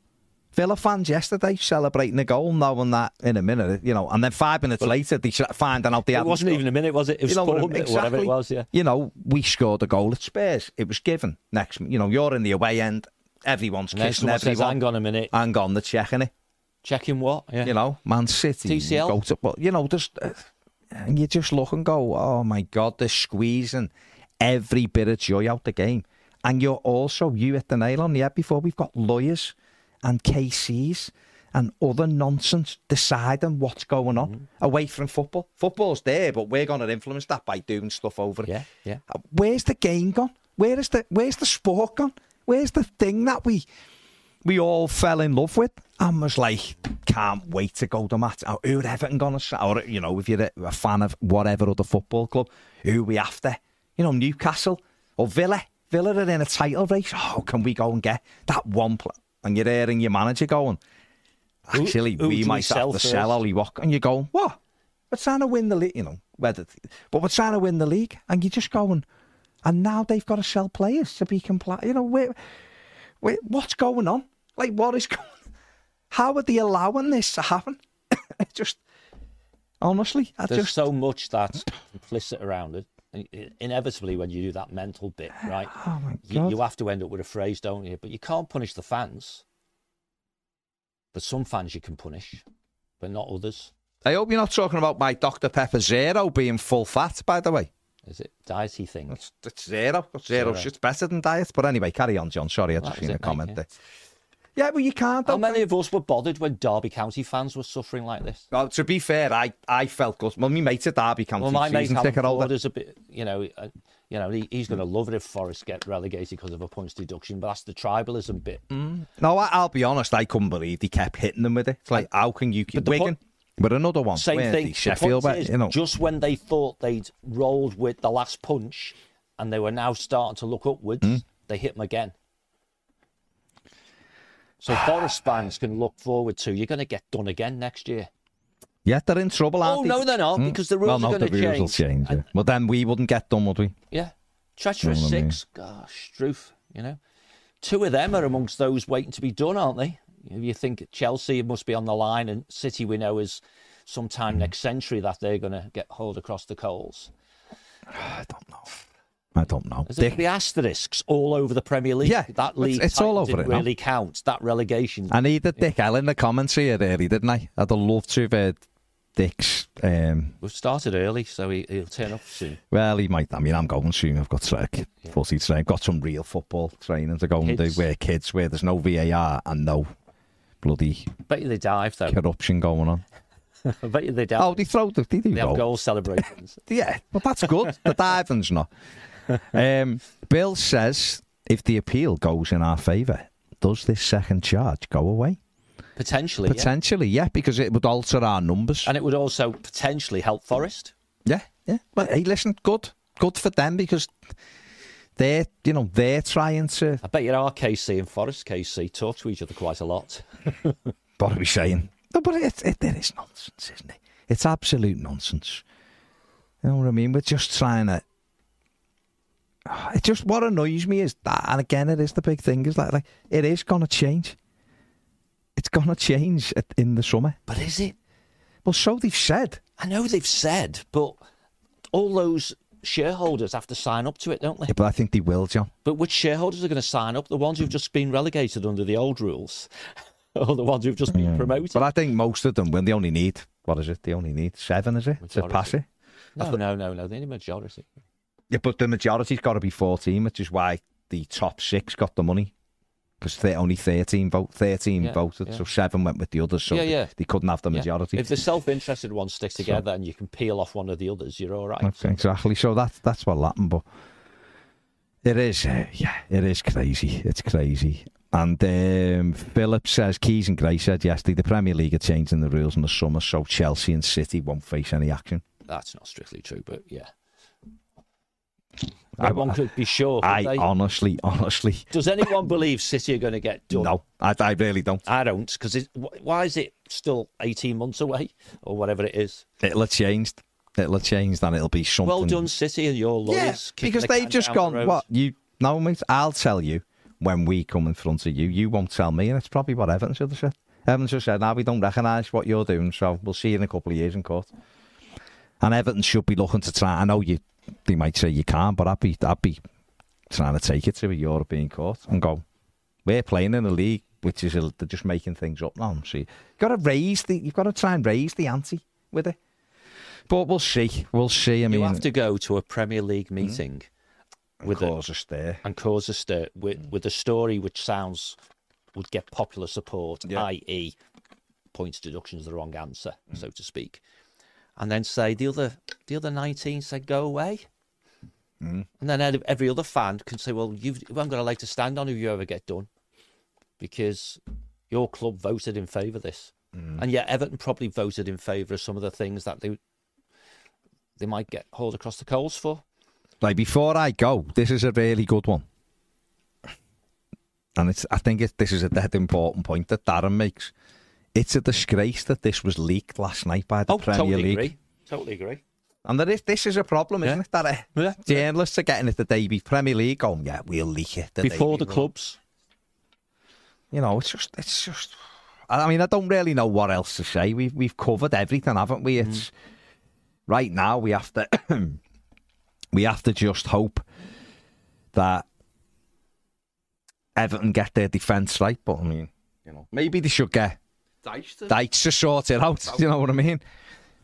Villa fans yesterday celebrating the goal, knowing that in a minute, you know, and then five minutes later they finding out they It wasn't scored. even a minute, was it? It was You know what I four mean? minutes, whatever it was. Yeah. You know, we scored a goal at Spurs. It was given. Next, you know, you're in the away end. Everyone's then kissing someone says, everyone. "Hang on a minute, Hang on, they're checking it. checking what?" Yeah. You know, Man City. TCL? Go to, but, you know, just uh, and you just look and go, oh my God, they're squeezing every bit of joy out the game. And you're also, you hit the nail on the head before, we've got lawyers and KCs and other nonsense deciding what's going on Mm-hmm. away from football. Football's there, but we're going to influence that by doing stuff over it. Yeah, yeah. Uh, Where's the game gone? Where is the Where's the sport gone? Where's the thing that we we all fell in love with and was like, can't wait to go to match. Or who'd Everton gonna say? Or you know, if you're a, a fan of whatever other football club, who we after? You know, Newcastle or Villa. Villa are in a title race. Oh, can we go and get that one? And you're hearing your manager going, actually, we might sell have to first? sell Ollie Watkins. And you're going, what? We're trying to win the league, you know, whether, but we're trying to win the league, and you're just going, and now they've got to sell players to be compliant. You know, wait, wait, what's going on? Like, what is going? How are they allowing this to happen? just, honestly, I There's just so much that's implicit around it. And i- Inevitably, when you do that mental bit, right, Oh my you, God. you have to end up with a phrase, don't you? But you can't punish the fans. But some fans you can punish, but not others. I hope you're not talking about my Dr Pepper Zero being full fat. By the way, Is it diety thing? that's, that's zero. Zero. Zero. It's better than diet. But anyway, carry on, John. Sorry, I just was seen a it, mate, comment yeah. there. Yeah, well, you can't. How though. many of us were bothered when Derby County fans were suffering like this? Well, to be fair, I, I felt good. Well, my mate's a Derby County Well, my mate season Alan ticket holder. Is a bit, you know, uh, you know, he, he's going to love it if Forest get relegated because of a points deduction. But that's the tribalism bit. No, I, I'll be honest. I couldn't believe he kept hitting them with it. It's like, how can you keep But the Wigan? But another one, Same weren't thing. Sheffield, but, is, you know. just when they thought they'd rolled with the last punch, and they were now starting to look upwards, Hmm? they hit them again. So Forest fans can look forward to you're going to get done again next year. Yeah, they're in trouble, aren't Oh they? no, they're not Hmm? because the well, rules no, are going to rules will change. change. Yeah. Well, then we wouldn't get done, would we? yeah, Treacherous You know I mean? six. Gosh, Struth, you know. Two of them are amongst those waiting to be done, aren't they? If you think Chelsea must be on the line and City we know is sometime Hmm. next century that they're going to get hauled across the coals. I don't know. I don't know. There's going Dick, to asterisks all over the Premier League. Yeah, that it's- league it's all over it now. really count. That relegation. I need needed Dick L in the commentary here, really, didn't I? I'd have loved to have heard Dick's. Um, We've started early, so he, he'll turn up soon. well, he might. I mean, I'm going soon. I've got track, footy training. Got some real football training to go and Kids. do. Where kids, where there's no VAR and no bloody bet you they dive though. corruption going on. I bet you they dive. Oh, they throw the they do they have goal. goal celebrations. Yeah, but that's good. the diving's not. Um, Bill says if the appeal goes in our favour, does this second charge go away? Potentially, yeah. Potentially, yeah, because it would alter our numbers. and it would also potentially help Forest. Yeah, yeah. But hey, listen, good, good for them because they're, you know, they're trying to. I bet you are KC and Forest KC talk to each other quite a lot. What are we saying? No, but it, it, it is nonsense, isn't it? It's absolute nonsense. You know what I mean? We're just trying to. It just what annoys me is that, and again, it is the big thing is that like it is gonna change. It's gonna change in the summer. But is it? Well, so they've said. I know they've said, but all those shareholders have to sign up to it, don't they? Yeah, but I think they will, John. But which shareholders are going to sign up? The ones who've just been relegated under the old rules, or the ones who've just been promoted? But I think most of them, when they only need what is it? They only need seven, is it, to Majority. pass it? no, no, no, no. They need a majority. Yeah, but the majority's got to be 14, which is why the top six got the money. Because only 13 vote, 13 Yeah, voted, yeah. so seven went with the others, so Yeah, yeah. they couldn't have the majority. If the self-interested ones stick together and you can peel off one of the others, you're all right. Okay, exactly. So that's that's what happened. But it is, uh, yeah, it is crazy. It's crazy. And um, Philip says Keys and Gray said yesterday the Premier League are changing the rules in the summer, so Chelsea and City won't face any action. That's not strictly true, but yeah. I- one could be sure. I they? honestly, honestly, Does anyone believe City are going to get done? no, I, I really don't. I don't, because why is it still 18 months away or whatever it is? It'll have changed. It'll have changed, and it'll be something. Well done, City and your Yeah, lawyers. kicking because the they've just down the gone. What you? No, mate. I'll tell you when we come in front of you. You won't tell me, and it's probably what Everton should have said. Everton should have said, "Now we don't recognise what you're doing, so we'll see you in a couple of years in court." And Everton should be looking to try. I know you. They might say you can't, but I'd be. I'd be trying to take it to a European court and go. We're playing in a league which is a, they're just making things up now. See, you've got to raise the. You've got to try and raise the ante with it. But we'll see. We'll see. I mean, you have to go to a Premier League hmm? meeting with a, cause a stir. and cause a stir with, hmm. with a story which sounds would get popular support, Yeah. i.e., points deduction is the wrong answer, hmm. so to speak, and then say the other the other nineteen said go away, hmm. and then every other fan can say, well, you've, you haven't got a leg to stand on if you ever get done, because your club voted in favour of this, hmm. and yet Everton probably voted in favour of some of the things that they they might get hauled across the coals for. Like before I go, this is a really good one, and it's. I think it, this is a dead important point that Darren makes. It's a disgrace that this was leaked last night by the oh, Premier totally League, agree. Totally agree. and that is this is a problem, isn't Yeah. it? That uh, Yeah. journalists are getting it the day before Premier League going, yeah, we'll leak it the Before the before." clubs. You know, it's just, it's just. I mean, I don't really know what else to say. We've we've covered everything, haven't we? It's right now we have to we have to just hope that Everton get their defence right. But I mean, you know, maybe they should get Dice to Dykes to sort it out. You know what I mean?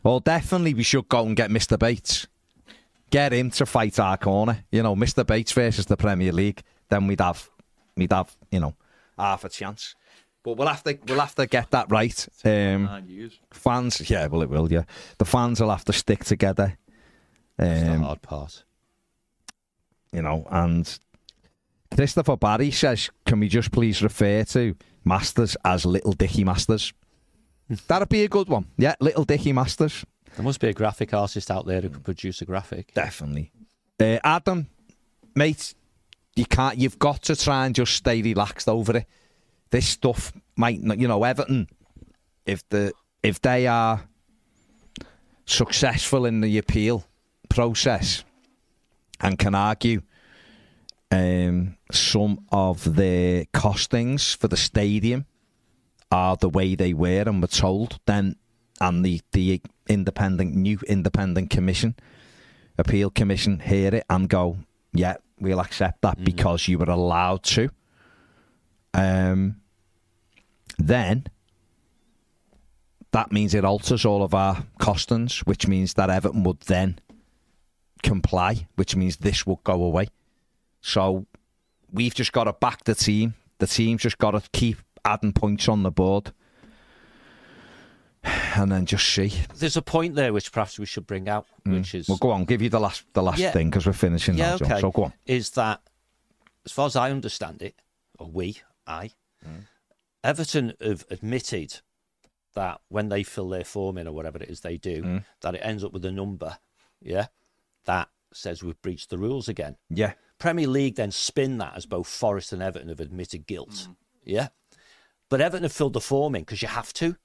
Well, definitely we should go and get Mr. Bates. Get him to fight our corner. You know, Mr. Bates versus the Premier League. Then we'd have, we'd have, you know, half a chance. But we'll have to, we'll have to get that right. Um, fans, yeah, well, it will. Yeah, the fans will have to stick together. That's the Um, hard part. you know, and Christopher Barry says, "Can we just please refer to Masters as Little Dicky Masters?" That'd be a good one. Yeah, Little Dicky Masters. There must be a graphic artist out there who could produce a graphic. Definitely. Uh, Adam, mate, you can't. You've got to try and just stay relaxed over it. This stuff might, not, you know, Everton. If the if they are successful in the appeal process and can argue um, some of the costings for the stadium are the way they were and were told, then and the the independent new independent commission, appeal commission, hear it and go, yeah, we'll accept that because you were allowed to. Um, then that means it alters all of our costings, which means that Everton would then comply, which means this will go away. So we've just got to back the team. The team's just got to keep adding points on the board. And then just see. There's a point there which perhaps we should bring out, which is Well, go on. Give you the last the last Yeah. thing because we're finishing yeah, now. Okay. So go on. Is that, as far as I understand it, or we, I, Mm. Everton have admitted that when they fill their form in or whatever it is they do, Mm. that it ends up with a number, yeah, that says we've breached the rules again. Yeah. Premier League then spin that as both Forest and Everton have admitted guilt, Mm. yeah. But Everton have filled the form in because you have to.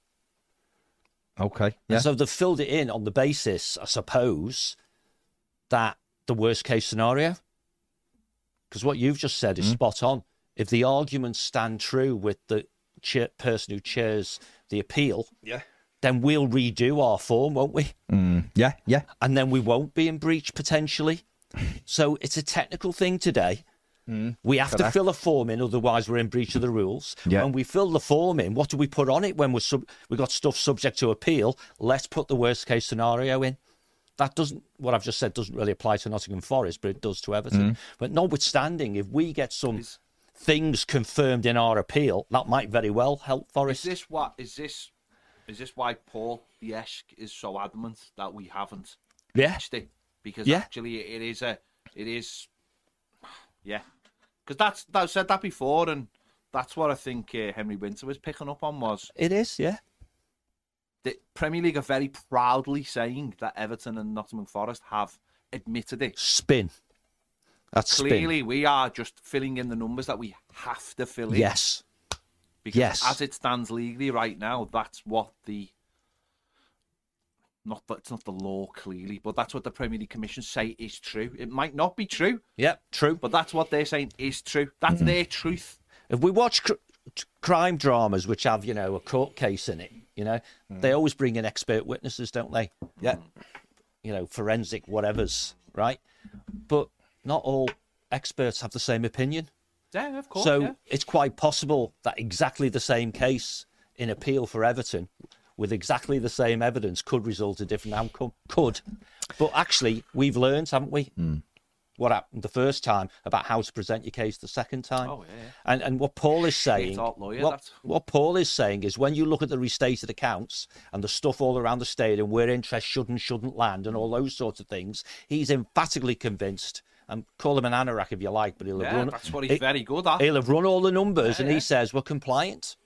Okay. Yeah. And so they've filled it in on the basis, I suppose, that the worst case scenario. Because what you've just said is Mm. spot on. If the arguments stand true with the chair, person who chairs the appeal, yeah. then we'll redo our form, won't we? Mm, yeah. Yeah. And then we won't be in breach potentially. So it's a technical thing today. We have to Mm. Fill a form in, otherwise we're in breach of the rules. Yeah. When we fill the form in, what do we put on it when we're sub- we got stuff subject to appeal? Let's put the worst case scenario in. That doesn't what I've just said doesn't really apply to Nottingham Forest, but it does to Everton. Mm. But notwithstanding, if we get some things confirmed in our appeal, that might very well help Forest. Is this what is this? Is this why Paul the Esk is so adamant that we haven't yeah, reached it? Because Yeah. actually, it is a, it is, yeah. Because that's I've said that before, and that's what I think uh, Henry Winter was picking up on was it is. Yeah, the Premier League are very proudly saying that Everton and Nottingham Forest have admitted it. spin. That's spin. Clearly, we are just filling in the numbers that we have to fill in. Yes. Because Yes. as it stands legally right now, that's what the not that it's not the law clearly, but that's what the Premier League Commission say is true. It might not be true, Yep. True. but that's what they're saying is true. That's mm-hmm. their truth. If we watch cr- crime dramas which have, you know, a court case in it, you know, mm. they always bring in expert witnesses, don't they? Yeah. Mm. You know, forensic whatevers, right? But not all experts have the same opinion. Yeah, of course. so yeah. it's quite possible that exactly the same case in appeal for Everton with exactly the same evidence could result in a different outcome. Could. But actually, we've learned, haven't we? Hmm. What happened the first time about how to present your case the second time. Oh, yeah, yeah. And and what Paul is saying, lawyer, what, what Paul is saying is when you look at the restated accounts and the stuff all around the stadium where interest should and shouldn't land and all those sorts of things, he's emphatically convinced. And call him an anorak if you like, but he'll have Yeah, run. that's what he's he- very good at. He'll have run all the numbers, Yeah, and he says we're compliant.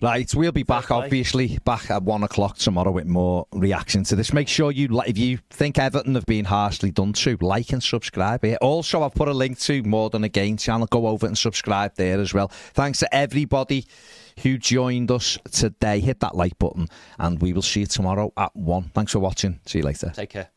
Right, we'll be back, obviously, back at one o'clock tomorrow with more reaction to this. Make sure you, if you think Everton have been harshly done to, like and subscribe here. Also, I've put a link to More Than a Game channel. Go over and subscribe there as well. Thanks to everybody who joined us today. Hit that like button, and we will see you tomorrow at one. Thanks for watching. See you later. Take care.